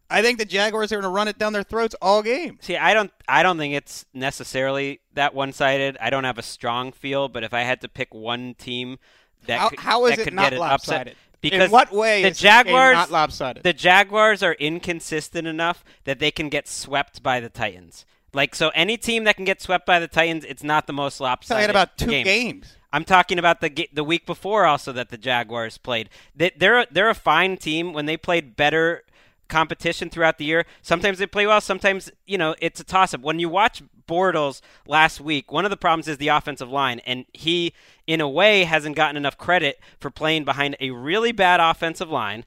I think the Jaguars are going to run it down their throats all game. See, I don't, I don't think it's necessarily that one-sided. I don't have a strong feel, but if I had to pick one team that How, could, how is that it could not get it lopsided? upset, because in what way the is Jaguars not lopsided? The Jaguars are inconsistent enough that they can get swept by the Titans. Like so, any team that can get swept by the Titans, it's not the most lopsided. Talking about two game. games. I'm talking about the the week before also that the Jaguars played. They, they're they're a fine team when they played better competition throughout the year. Sometimes they play well, sometimes you know it's a toss up. When you watch Bortles last week, one of the problems is the offensive line, and he in a way hasn't gotten enough credit for playing behind a really bad offensive line.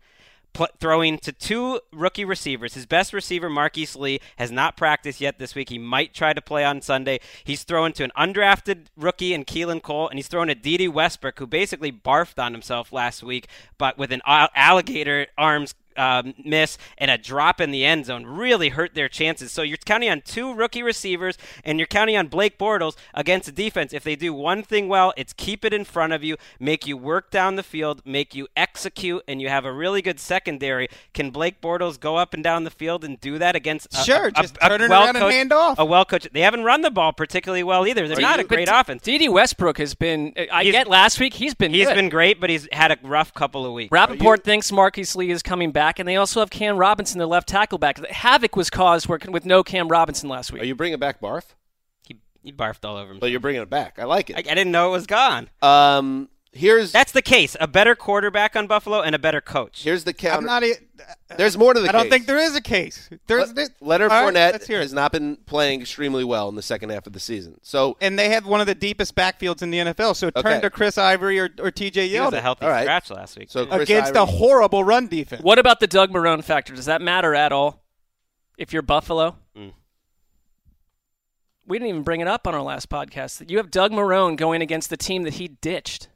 Pl- throwing to two rookie receivers. His best receiver, Marquise Lee, has not practiced yet this week. He might try to play on Sunday. He's throwing to an undrafted rookie in Keelan Cole, and he's throwing to Dede Westbrook, who basically barfed on himself last week, but with an al- alligator arms um, miss and a drop in the end zone really hurt their chances. So you're counting on two rookie receivers and you're counting on Blake Bortles against a defense. If they do one thing well, it's keep it in front of you, make you work down the field, make you execute, and you have a really good secondary. Can Blake Bortles go up and down the field and do that against a, Sure, a, just a, turn a it around and well-coached- hand off. A well coached. They haven't run the ball particularly well either. They're not a great offense. Dede Westbrook has been. I He's- get last week he's been. He's good. been great, but he's had a rough couple of weeks. Rapoport thinks Marquise Lee is coming back, and they also have Cam Robinson, the left tackle back. Havoc was caused working with no Cam Robinson last week. Are you bringing back Barf? He, he barfed all over him. But you're bringing it back. I like I, I didn't know it was gone. Um, here's That's the case. A better quarterback on Buffalo and a better coach. here's the I'm counter. not. e- There's more to the I don't think there is a case. There's Le- there- Leonard All right, Fournette let's has not been playing extremely well in the second half of the season. So and they have one of the deepest backfields in the NFL. So Okay. turn to Chris Ivory or, or T.J. Yeldon. He was a Yeldon healthy All right. scratch last week. So. Chris against a horrible run defense. What about the Doug Marrone factor? Does that matter at all? If you're Buffalo, Mm. we didn't even bring it up on our last podcast. That you have Doug Marrone going against the team that he ditched.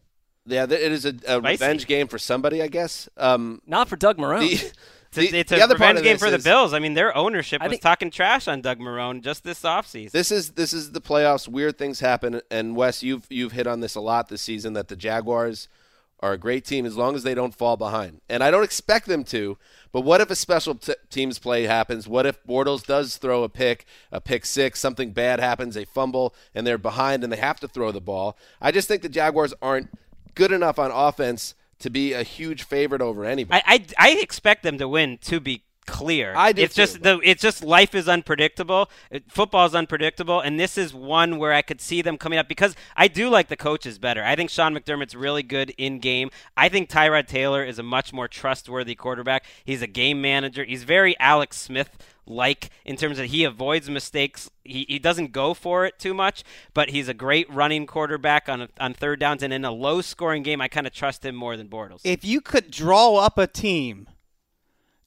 Yeah, it is a, a revenge game for somebody, I guess. Um, Not for Doug Marrone. the, It's a, the- it's the a other revenge game this for the Bills. I mean, their ownership I was think- talking trash on Doug Marrone just this offseason. This is this is the playoffs. Weird things happen, and Wes, you've you've hit on this a lot this season. That the Jaguars are a great team as long as they don't fall behind, and I don't expect them to. But what if a special t- teams play happens? What if Bortles does throw a pick, a pick six, something bad happens, a fumble, and they're behind and they have to throw the ball? I just think the Jaguars aren't good enough on offense to be a huge favorite over anybody. I, I, I expect them to win. To be clear, I do It's too. just the it's just life is unpredictable. Football is unpredictable, and this is one where I could see them coming up because I do like the coaches better. I think Sean McDermott's really good in game. I think Tyrod Taylor is a much more trustworthy quarterback. He's a game manager. He's very Alex Smith like in terms of he avoids mistakes. He, he doesn't go for it too much, but he's a great running quarterback on on third downs and in a low scoring game. I kind of trust him more than Bortles. if you could draw up a team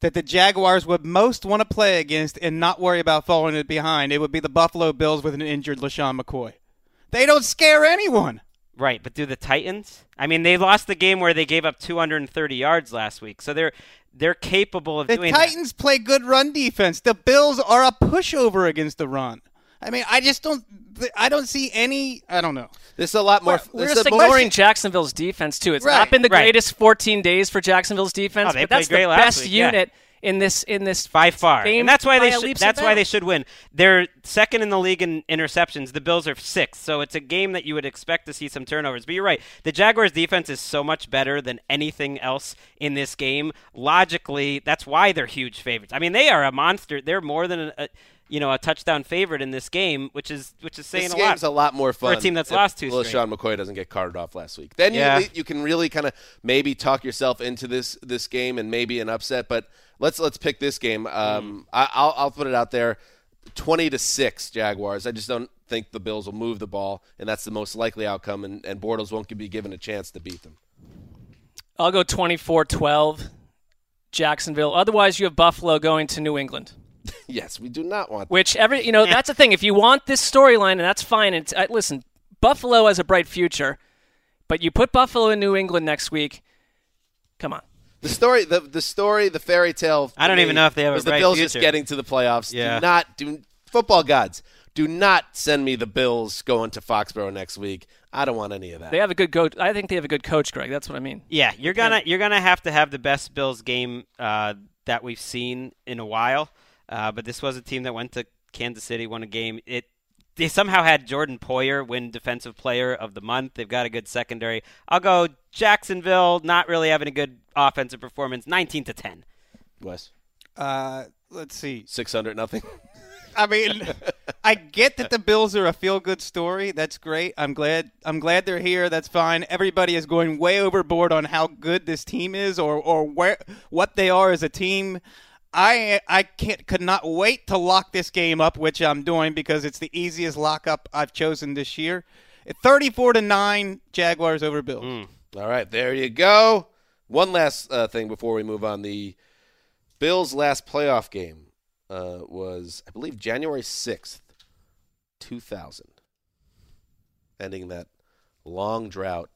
that the Jaguars would most want to play against and not worry about falling behind, it would be the Buffalo Bills with an injured LeSean McCoy. They don't scare anyone. Right, but do the Titans? I mean, they lost the game where they gave up 230 yards last week, so they're they're capable of doing The doing Titans play good run defense. The Bills are a pushover against the run. I mean, I just don't. I don't see any. I don't know. This is a lot more. We're this just is a ignoring Jacksonville's defense too. It's Right, not been the right. greatest 14 days for Jacksonville's defense, Oh, they but that's played great the last best week, yeah. Unit in this in this by far, game and that's why they should. That's why they should win. They're second in the league in interceptions. The Bills are sixth, so it's a game that you would expect to see some turnovers. But you're right. The Jaguars' defense is so much better than anything else in this game. Logically, that's why they're huge favorites. I mean, they are a monster. They're more than a, a you know a touchdown favorite in this game, which is which is saying This a lot. game's a lot more fun for a team that's if lost two straight. Sean McCoy doesn't get carted off last week. Then Yeah. you you can really kind of maybe talk yourself into this this game and maybe an upset. But let's let's pick this game. Mm. Um, I, I'll I'll put it out there, twenty to six Jaguars. I just don't think the Bills will move the ball, and that's the most likely outcome. And, and Bortles won't be given a chance to beat them. I'll go 24-12 Jacksonville. Otherwise, you have Buffalo going to New England. yes, we do not want. Which every you know that's the thing. If you want this storyline, and that's fine. It's uh, listen, Buffalo has a bright future, but you put Buffalo in New England next week. Come on. The story, the the story, the fairy tale. I don't even know if they have a was the bright Bills just getting to the playoffs. Yeah. Do not do football gods. Do not send me the Bills going to Foxborough next week. I don't want any of that. They have a good coach. I think they have a good coach, Gregg. That's what I mean. Yeah, you're gonna you're gonna have to have the best Bills game uh, that we've seen in a while. Uh, but this was a team that went to Kansas City, won a game. It they somehow had Jordan Poyer win Defensive Player of the Month. They've got a good secondary. I'll go Jacksonville, not really having a good offensive performance, 19 to 10. Wes Uh, let's see. six hundred nothing. I mean, I get that the Bills are a feel-good story. That's great. I'm glad. I'm glad they're here. That's fine. Everybody is going way overboard on how good this team is, or or where what they are as a team. I I can't could not wait to lock this game up, which I'm doing because it's the easiest lockup I've chosen this year. 34 to nine, Jaguars over Bills. All right, there you go. One last uh, thing before we move on. The Bills' last playoff game uh, was, I believe, January sixth, two thousand, ending that long drought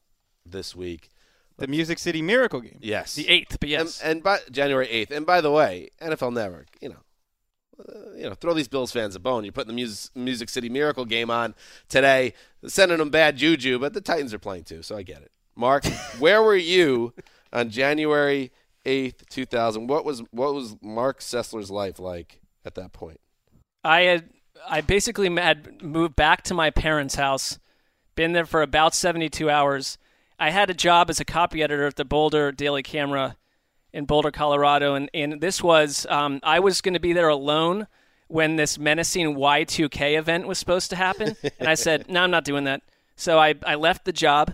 this week. The Music City Miracle game. Yes, The eighth, but yes. And, and by January eighth. And by the way, NFL Network, you know, uh, you know, throw these Bills fans a bone. You're putting the Music, Music City Miracle game on today, sending them bad juju, but the Titans are playing too, so I get it. Marc, where were you on January eighth, two thousand? What was what was Marc Sessler's life like at that point? I had I basically had moved back to my parents' house, been there for about 72 hours. I had a job as a copy editor at the Boulder Daily Camera in Boulder, Colorado, and, and this was um, I was going to be there alone when this menacing Y2K event was supposed to happen, and I said, "No, I'm not doing that." So I I left the job.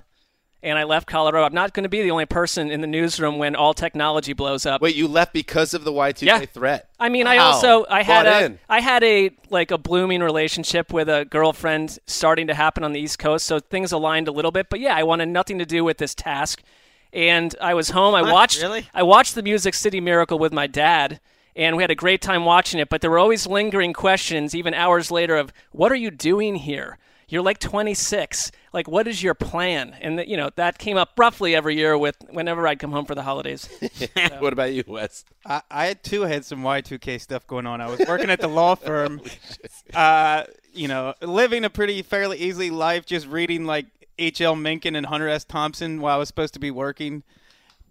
And I left Colorado. I'm not going to be the only person in the newsroom when all technology blows up. Wait, you left because of the Y2K Yeah. threat? I mean, I also I had Bought a in. I had a like a blooming relationship with a girlfriend starting to happen on the East Coast, so things aligned a little bit. But yeah, I wanted nothing to do with this task, and I was home. I watched Really? I watched the Music City Miracle with my dad, and we had a great time watching it. But there were always lingering questions, even hours later, of what are you doing here? You're like 26. Like, what is your plan? And you know that came up roughly every year with whenever I'd come home for the holidays. what about you, Wes? I, I too had some Y2K stuff going on. I was working at the law firm, uh, you know, living a pretty fairly easy life, just reading like H.L. Mencken and Hunter S. Thompson while I was supposed to be working.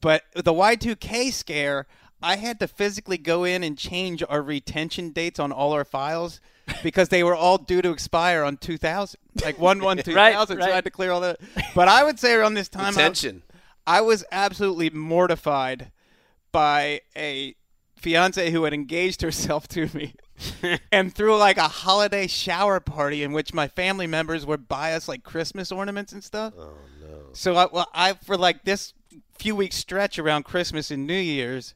But the Y2K scare, I had to physically go in and change our retention dates on all our files because they were all due to expire on 2000, like 1 1 2000. Right, So I had to clear all that. But I would say around this time, I- Attention. I was absolutely mortified by a fiance who had engaged herself to me and threw like a holiday shower party in which my family members would buy us like Christmas ornaments and stuff. Oh no. So I well I for like this few weeks stretch around Christmas and New Year's,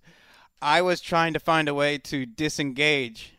I was trying to find a way to disengage,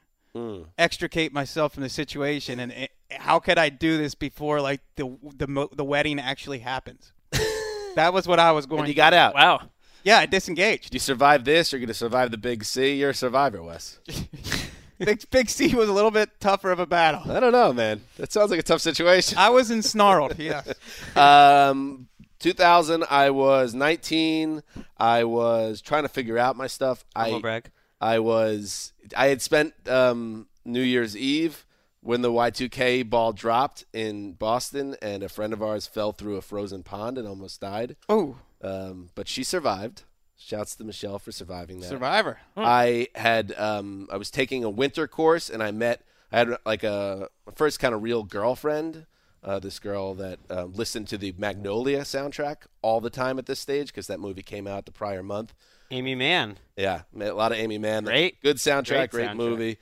extricate myself from the situation and it, how could I do this before like the the mo- the wedding actually happens? that was what I was going And you got out. wow. Yeah, I disengaged. You survive this, you're going to survive the big C. You're a survivor, Wes. Big Big C was a little bit tougher of a battle. I don't know, man. That sounds like a tough situation. I was ensnarled. Yes. Um, 2000, I was 19. I was trying to figure out my stuff. Humble I brag. I was I had spent um, New Year's Eve when the Y2K ball dropped in Boston, and a friend of ours fell through a frozen pond and almost died. Oh, Um, but she survived. Shouts to Michelle for surviving that. Survivor. I had um, I was taking a winter course, and I met I had like a first kind of real girlfriend. Uh, this girl that um, listened to the Magnolia soundtrack all the time at this stage because that movie came out the prior month. Aimee Mann. Yeah, a lot of Aimee Mann. Great. good soundtrack, Great great, soundtrack. movie.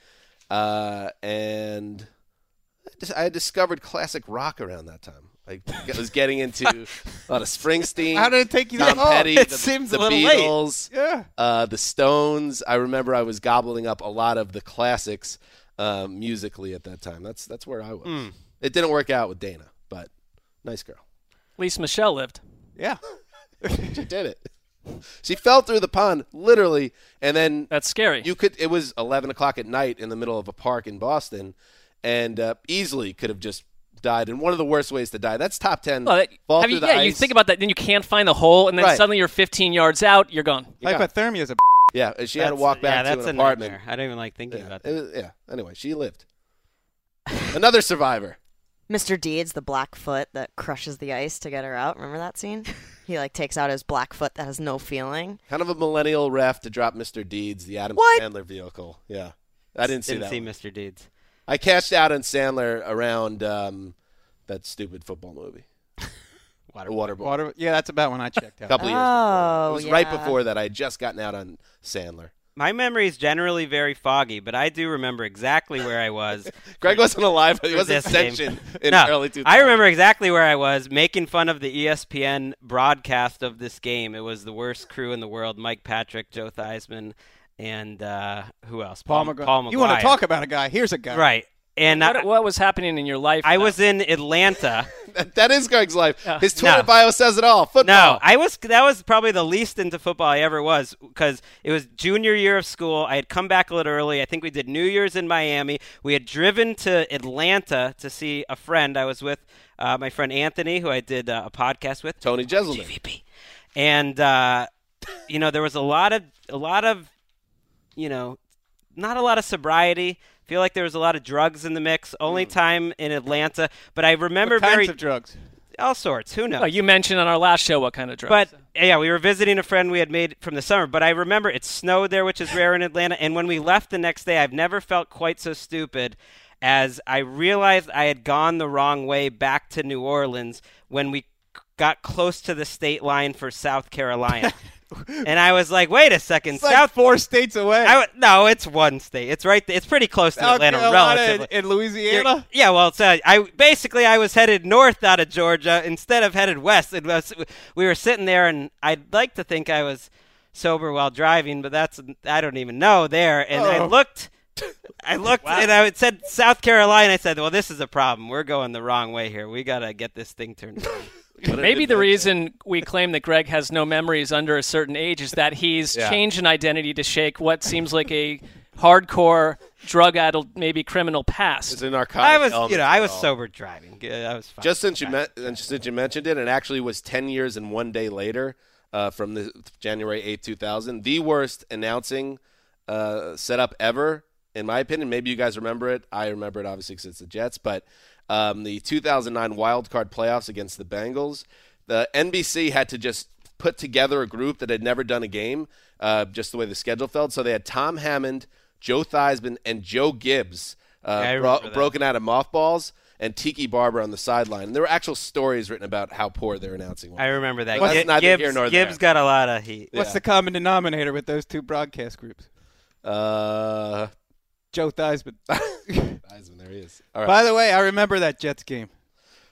Uh, and I just- I had discovered classic rock around that time. I was getting into a lot of Springsteen. How did it take you Tom that? Petty, It the, seems the a little late. Beatles, Yeah. uh, the Stones. I remember I was gobbling up a lot of the classics um, musically at that time. That's that's where I was. Hmm. It didn't work out with Dana, but nice girl. At least Michelle lived. Yeah. She did it. She fell through the pond literally, and then That's scary. you could. It was eleven o'clock at night in the middle of a park in Boston, and uh, easily could have just died in one of the worst ways to die. That's top ten. Well, that- Fall have you, the yeah, you think about that. Then you can't find the hole, and then Right. suddenly you're 15 yards out. You're gone. Yeah. Hypothermia is a. Yeah, she had to walk back yeah, to that's an a apartment. nightmare. I don't even like thinking Yeah, about it that. was- yeah. Anyway, she lived. Another survivor. Mr. Deeds, the black foot that crushes the ice to get her out. Remember that scene? he like takes out his black foot that has no feeling. Kind of a millennial ref to drop Mr. Deeds, the Adam What? Sandler vehicle. Yeah, I didn't see that. Didn't that. see one. Mr. Deeds. I cashed out on Sandler around um, that stupid football movie, Water. Waterboy. Water. Yeah, that's about when I checked out. A out. couple years before. Oh, It was right before that. I had just gotten out on Sandler. My memory is generally very foggy, but I do remember exactly where I was. Gregg wasn't alive, but he was in this section in no, early 2000s. I remember exactly where I was making fun of the ESPN broadcast of this game. It was the worst crew in the world: Mike Patrick, Joe Theismann, and uh, who else? Paul, Paul, McGrath. Paul You want to talk about a guy? Here's a guy. right? And I, What, what was happening in your life? I now? was in Atlanta. That, that is Gregg's life. His Twitter No. bio says it all. Football. No, I was. That was probably the least into football I ever was because it was junior year of school. I had come back a little early. I think we did New Year's in Miami. We had driven to Atlanta to see a friend. I was with uh, my friend Anthony, who I did uh, a podcast with. Tony Jeselman. GVP. And uh, you know, there was a lot of a lot of you know, not a lot of sobriety. Feel like there was a lot of drugs in the mix. Only hmm. time in Atlanta, but I remember What kinds very of drugs? all sorts. Who knows? Oh, you mentioned on our last show what kind of drugs. But yeah, we were visiting a friend we had made from the summer. But I remember it snowed there, which is rare in Atlanta. And when we left the next day, I've never felt quite so stupid as I realized I had gone the wrong way back to New Orleans when we c- got close to the state line for South Carolina. and I was like, wait a second, It's like South. four states away. I no, it's one state. It's right. Th- it's pretty close to South Atlanta, Carolina relatively. and Louisiana. Yeah, well, it's, uh, I basically I was headed north out of Georgia instead of headed west. It was, we were sitting there, and I'd like to think I was sober while driving, but that's I don't even know there. And I Oh. looked, I looked, and I said South Carolina. I said, well, this is a problem. We're going the wrong way here. We gotta get this thing turned. Maybe the reason we claim that Gregg has no memories under a certain age is that he's Yeah. changed an identity to shake what seems like a hardcore, drug-addled, maybe criminal past. It's past. a narcotic I was, you know, I was sober driving. I was fine. Just since you met, and since you mentioned it, it actually was ten years and one day later uh, from the January eighth, two thousand, the worst announcing uh, setup ever, in my opinion. Maybe you guys remember it. I remember it obviously because it's the Jets, but um, the 2009 wild card playoffs against the Bengals, the NBC had to just put together a group that had never done a game, uh, just the way the schedule felt. So they had Tom Hammond, Joe Theismann, and Joe Gibbs uh, Yeah, bro- broken out of mothballs, and Tiki Barber on the sideline. And there were actual stories written about how poor their announcing was. I remember that. That's Gi- neither Gibbs, here nor Gibbs there. got a lot of heat. What's Yeah. the common denominator with those two broadcast groups? Uh, Joe Theismann. Theismann, there he is. All right. By the way, I remember that Jets game.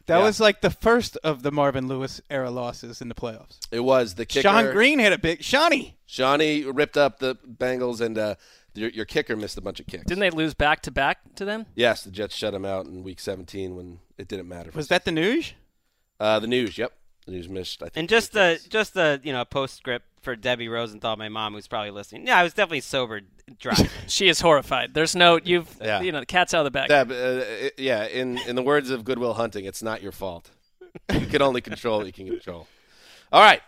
That Yeah. was like the first of the Marvin Lewis era losses in the playoffs. it was the kicker. Shonn Greene hit a big Shawnee. Shawnee ripped up the Bengals, and uh, your, your kicker missed a bunch of kicks. Didn't they lose back to back to them? Yes, the Jets shut him out in Week 17 when it didn't matter. Was that the news? uh, the news? Yep, the news missed. I think And just the the just the you know postscript for Debbie Rosenthal, my mom, who's probably listening. Yeah, I was definitely sober driving. She is horrified. There's no you've Yeah. you know the cat's out of the bag. Deb, uh, yeah, in, in the words of Good Will Hunting, it's not your fault. You can only control what you can control. All right.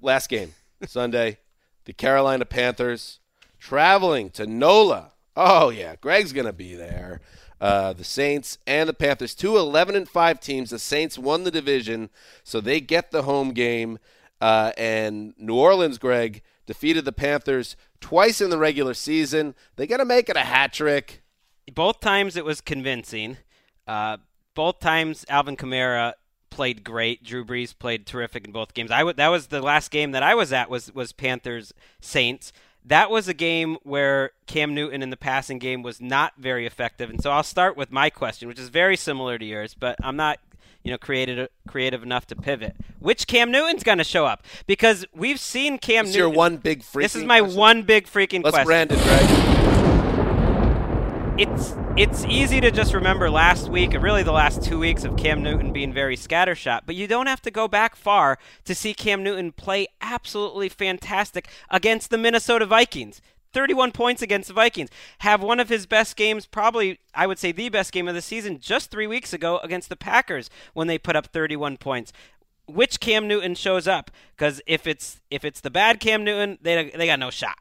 Last game, Sunday. The Carolina Panthers traveling to NOLA. Oh, yeah. Gregg's going to be there. Uh, the Saints and the Panthers, two 11 and 5 teams. The Saints won the division, so they get the home game. Uh, and New Orleans, Gregg, defeated the Panthers twice in the regular season. They got to make it a hat trick. both times it was convincing. Uh, both times Alvin Kamara played great. Drew Brees played terrific in both games. I w- that was the last game that I was at was was Panthers Saints. That was a game where Cam Newton in the passing game was not very effective. And so I'll start with my question, which is very similar to yours, but I'm not you know creative creative enough to pivot. Which Cam Newton's going to show up? Because we've seen Cam This Newton your one big freaking This is my question? one big freaking Let's question brand it, Gregg. it's it's easy to just remember last week, and really the last two weeks of Cam Newton being very scattershot, but you don't have to go back far to see Cam Newton play absolutely fantastic against the Minnesota Vikings. 31 points against the Vikings. Have one of his best games, probably, I would say the best game of the season, just three weeks ago against the Packers when they put up 31 points. Which Cam Newton shows up? Because if it's if it's the bad Cam Newton, they they got no shot.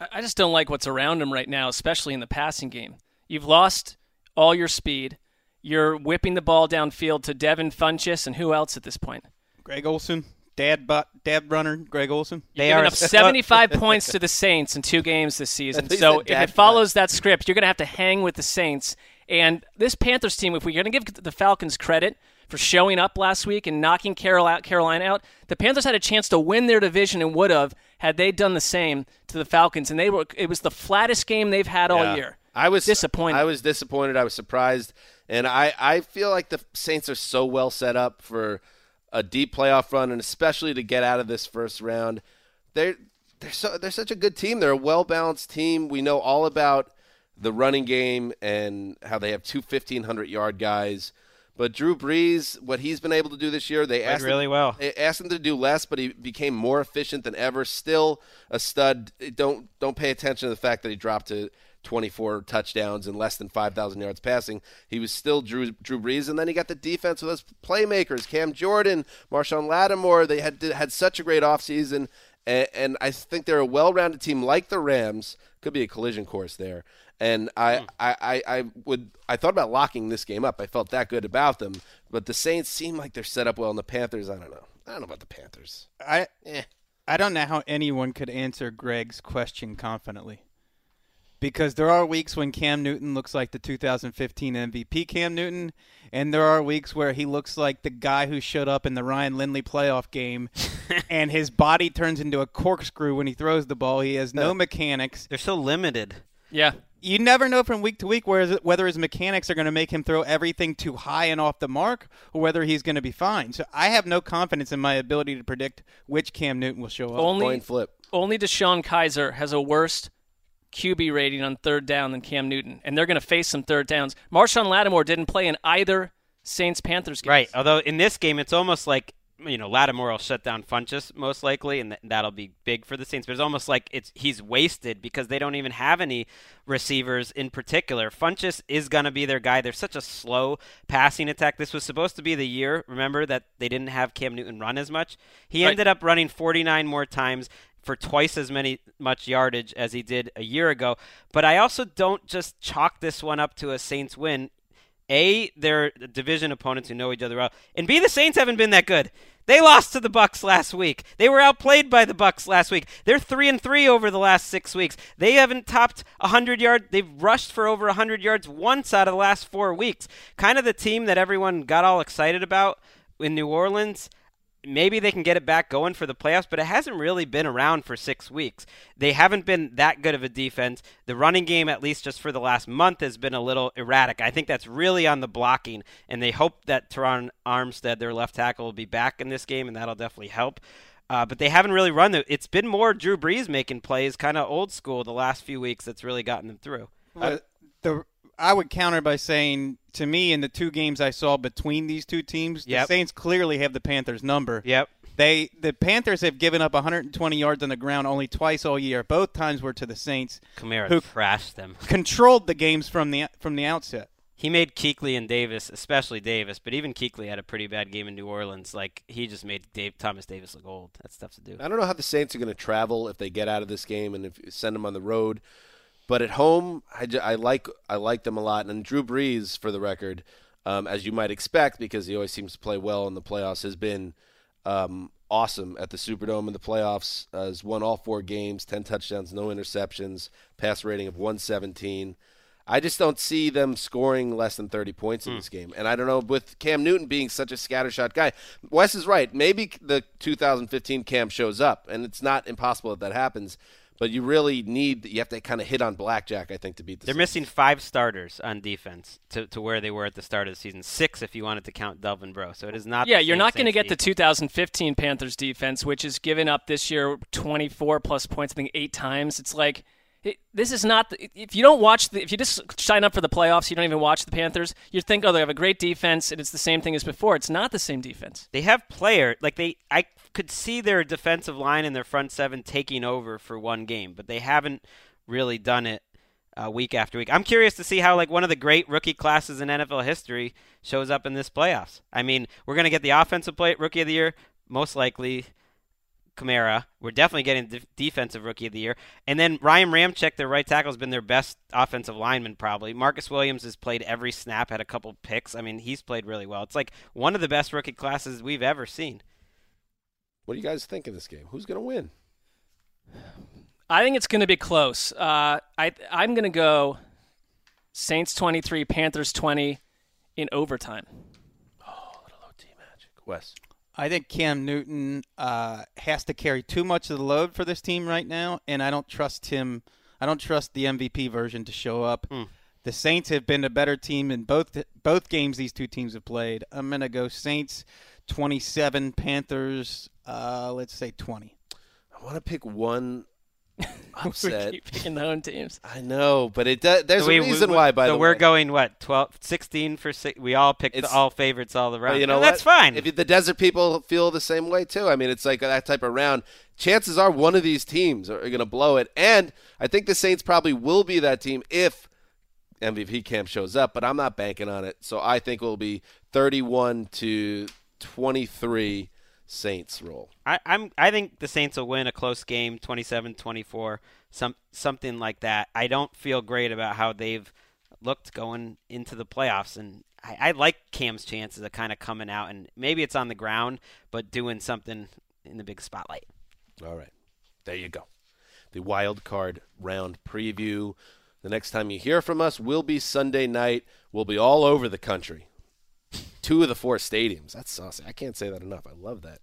I I just don't like what's around him right now, especially in the passing game. You've lost all your speed. You're whipping the ball downfield to Devin Funchess and who else at this point? Greg Olsen, dad but, dad runner, Greg Olsen. They You're are up 75 points to the Saints in two games this season. So if it follows that script, you're going to have to hang with the Saints. And this Panthers team, if we're going to give the Falcons credit for showing up last week and knocking Carol out, Carolina out, the Panthers had a chance to win their division and would have had they done the same to the Falcons. And they were it was the flattest game they've had all Yeah. year. I was disappointed. I was disappointed. I was surprised, and I I feel like the Saints are so well set up for a deep playoff run, and especially to get out of this first round. They're they're so they're such a good team. They're a well balanced team. We know all about the running game and how they have two 1500 yard guys. But Drew Brees, what he's been able to do this year, they asked him- really well. they asked him to do less, but he became more efficient than ever. Still a stud. Don't don't pay attention to the fact that he dropped to 24 touchdowns and less than 5,000 yards passing. He was still Drew Drew Brees, and then he got the defense with those playmakers: Cam Jordan, Marshon Lattimore. They had had such a great offseason, and, and I think they're a well-rounded team, like the Rams. Could be a collision course there. And I, I, I, I would I thought about locking this game up. I felt that good about them. But the Saints seem like they're set up well, and the Panthers, I don't know. I don't know about the Panthers. I Eh. I don't know how anyone could answer Gregg's question confidently. Because there are weeks when Cam Newton looks like the 2015 MVP Cam Newton, and there are weeks where he looks like the guy who showed up in the Ryan Lindley playoff game, and his body turns into a corkscrew when he throws the ball. He has no mechanics. They're so limited. Yeah. You never know from week to week where, whether his mechanics are going to make him throw everything too high and off the mark, or whether he's going to be fine. So I have no confidence in my ability to predict which Cam Newton will show up. Only Coin flip. only DeShone Kizer has a worse QB rating on third down than Cam Newton, and they're going to face some third downs. Marshon Lattimore didn't play in either Saints Panthers game. Right. Although in this game, it's almost like you know Lattimore will shut down Funchess most likely, and th- that'll be big for the Saints. But it's almost like it's he's wasted because they don't even have any receivers in particular. Funchess is going to be their guy. They're such a slow passing attack. This was supposed to be the year. Remember that they didn't have Cam Newton run as much. He Right. ended up running 49 more times for twice as many much yardage as he did a year ago. But I also don't just chalk this one up to a Saints win. A, they're division opponents who know each other well, and B, the Saints haven't been that good. They lost to the Bucs last week. They were outplayed by the Bucs last week. They're three and three over the last six weeks. They haven't topped hundred yard. They've rushed for over hundred yards once out of the last four weeks. Kind of the team that everyone got all excited about in New Orleans maybe they can get it back going for the playoffs, but it hasn't really been around for six weeks. They haven't been that good of a defense. The running game, at least just for the last month, has been a little erratic. I think that's really on the blocking, and they hope that Terron Armstead, their left tackle, will be back in this game, and that'll definitely help. Uh, but they haven't really run the. It's been more Drew Brees making plays, kind of old school, the last few weeks. That's really gotten them through. Uh, the I would counter by saying to me in the two games I saw between these two teams, Yep. the Saints clearly have the Panthers number. Yep. They the Panthers have given up 120 yards on the ground only twice all year. Both times were to the Saints, Kamara who trashed them. controlled the games from the from the outset. He made Kuechly and Davis, especially Davis, but even Kuechly had a pretty bad game in New Orleans. Like he just made Dave Thomas Davis look old. That's tough to do. I don't know how the Saints are going to travel if they get out of this game and if you send them on the road. But at home, I, I like I like them a lot. And Drew Brees, for the record, um, as you might expect, because he always seems to play well in the playoffs, has been um, awesome at the Superdome in the playoffs. Uh, has won all four games, ten touchdowns, no interceptions, pass rating of 117. I just don't see them scoring less than 30 points in this game. And I don't know, with Cam Newton being such a scattershot guy, Wes is right. Maybe the 2015 Cam shows up, and it's not impossible that that happens. But you really need, you have to kind of hit on blackjack, I think, to beat the They're Saints. missing five starters on defense to, to where they were at the start of the season. Six if you wanted to count Delvin Breaux. So it is not. Yeah, the you're same not going to Saints get the 2015 Panthers defense, which has given up this year 24 plus points, I think eight times. It's like it, this is not. The, if you don't watch, the, if you just sign up for the playoffs, you don't even watch the Panthers. You think, oh, they have a great defense, and it's the same thing as before. It's not the same defense. They have player like they. I could see their defensive line and their front seven taking over for one game, but they haven't really done it uh, week after week. I'm curious to see how like one of the great rookie classes in NFL history shows up in this playoffs. I mean, we're gonna get the offensive play rookie of the year, most likely. Kamara. We're definitely getting de- defensive rookie of the year. And then Ryan Ramczyk, their right tackle, has been their best offensive lineman probably. Marcus Williams has played every snap, had a couple picks. I mean, he's played really well. It's like one of the best rookie classes we've ever seen. What do you guys think of this game? Who's going to win? I think it's going to be close. Uh, I I'm going to go Saints 23, Panthers 20 in overtime. Oh, little OT magic. Wes. I think Cam Newton uh, has to carry too much of the load for this team right now, and I don't trust him. I don't trust the MVP version to show up. The Saints have been a better team in both both games these two teams have played. I'm gonna go Saints 27, Panthers. Uh, let's say 20. I want to pick one we upset. keep picking the home teams. I know, but it does, there's So we- a reason we- why. By so the way, we're going what 12, 16 for six. We all picked the all favorites all the But you know And that's what? fine. If the desert people feel the same way too, I mean, it's like that type of round. Chances are one of these teams are going to blow it, and I think the Saints probably will be that team if MVP Cam shows up. But I'm not banking on it, so I think it will be 31 to 23 Saints roll. I, I'm. I think the Saints will win a close game, 27-24, some something like that. I don't feel great about how they've looked going into the playoffs, and I, I like Cam's chances of kind of coming out, and maybe it's on the ground, but doing something in the big spotlight. All right. There you go. The wild card round preview. The next time you hear from us will be Sunday night. We'll be all over the country. Two of the four stadiums. That's saucy. I can't say that enough. I love that.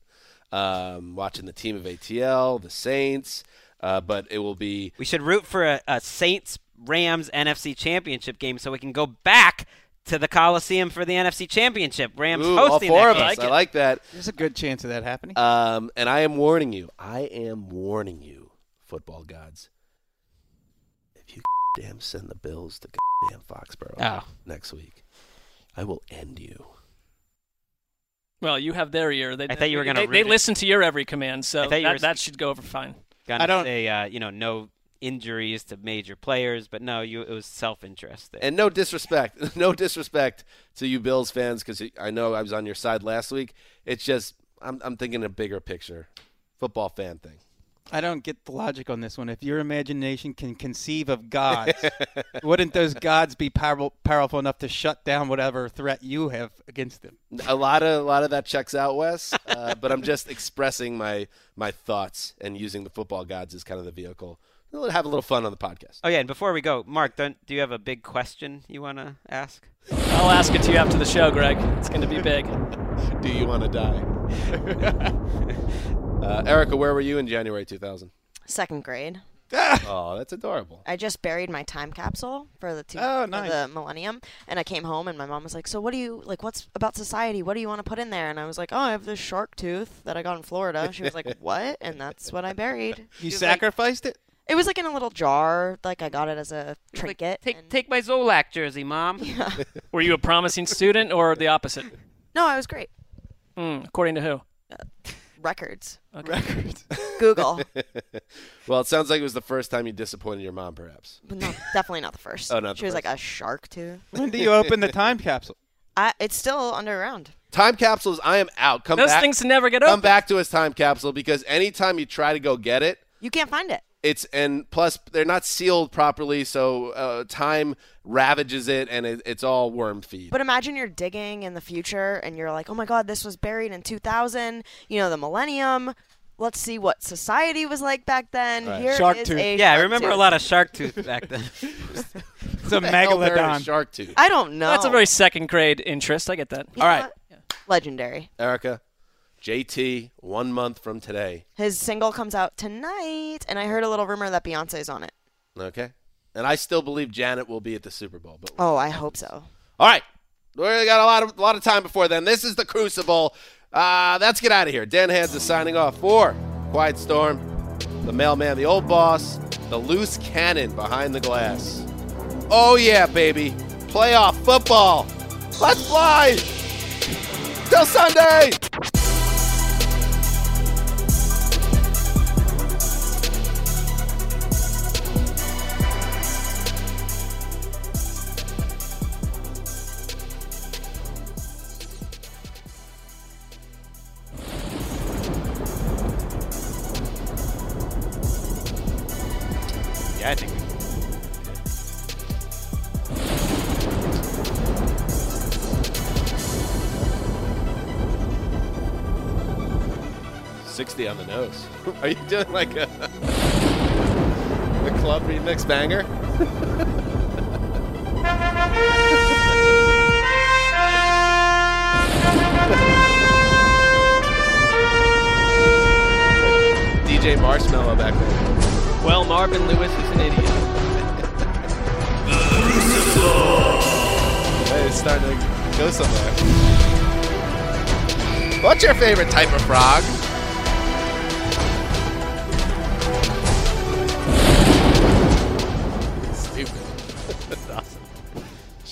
Um, watching the team of ATL, the Saints, uh, but it will be We should root for a, a Saints Rams NFC Championship game so we can go back to the Coliseum for the NFC Championship. Rams Ooh, all hosting four that of game. us. I like that. There's a good chance of that happening. Um, and I am warning you. I am warning you, football gods. If you damn send the Bills to damn Foxborough Oh. next week, I will end you. Well, you have their ear. They, I thought you were gonna They, they listen to your every command, so I thought you that, were- that should go over fine. Gonna I don't- say uh, you know no injuries to major players, but no, you it was self interest there. And no disrespect, no disrespect to you Bills fans, because I know I was on your side last week. It's just I'm I'm thinking a bigger picture, football fan thing. I don't get the logic on this one. If your imagination can conceive of gods, wouldn't those gods be powerful, powerful enough to shut down whatever threat you have against them? A lot of a lot of that checks out, Wes. Uh, but I'm just expressing my my thoughts and using the football gods as kind of the vehicle. We'll have a little fun on the podcast. oh yeah, and before we go, Marc, don't, do you have a big question you want to ask? I'll ask it to you after the show, Gregg. It's going to be big. Do you want to die? uh, Erica, where were you in January 2000? Second grade. Oh, that's adorable. I just buried my time capsule for the two, Oh, for nice. the millennium, and I came home and my mom was like, "So what do you like? What's about society? What do you want to put in there?" And I was like, "Oh, I have this shark tooth that I got in Florida." She was like, "What?" And that's what I buried. She You was like- sacrificed it? it was like in a little jar. Like I got it as a trinket. Take and- take my Zolak jersey, mom. Were you a promising student or the opposite? No, I was great. Hmm, according to who? Records. Records. Google. well, it sounds like it was the first time you disappointed your mom, perhaps. but no, definitely not the first. Oh, not the She was like a shark too. when do you open the time capsule? I, it's still underground. Time capsules, I am out. Come Those back. things never get come open. back to his time capsule because anytime you try to go get it, You can't find it. It's and plus they're not sealed properly, so uh, time ravages it and it, it's all worm feed. But imagine you're digging in the future and you're like, oh my god, this was buried in 2000, you know, the millennium. Let's see what society was like back then. Right. Here Shark is tooth. a Yeah, I shark remember a lot of shark tooth back then. It's a the hell a megalodon. shark tooth. I don't know. That's a very second grade interest. I get that. You All know right. what? Legendary. Erica, JT, one month from today. His single comes out tonight, and I heard a little rumor that Beyonce's on it. Okay, and I still believe Janet will be at the Super Bowl. But Oh, I hope so. all right, we got a lot of a lot of time before then. This is the Crucible. Uh, let's get out of here. Dan Hanzus signing off for Quiet Storm, the mailman, the old boss, the loose cannon behind the glass. Oh yeah, baby, playoff football. Let's fly till Sunday. Are you doing like a the club remix banger? DJ Marshmello back there. Well, Marvin Lewis is an idiot. Hey, it's starting to go somewhere. What's your favorite type of frog?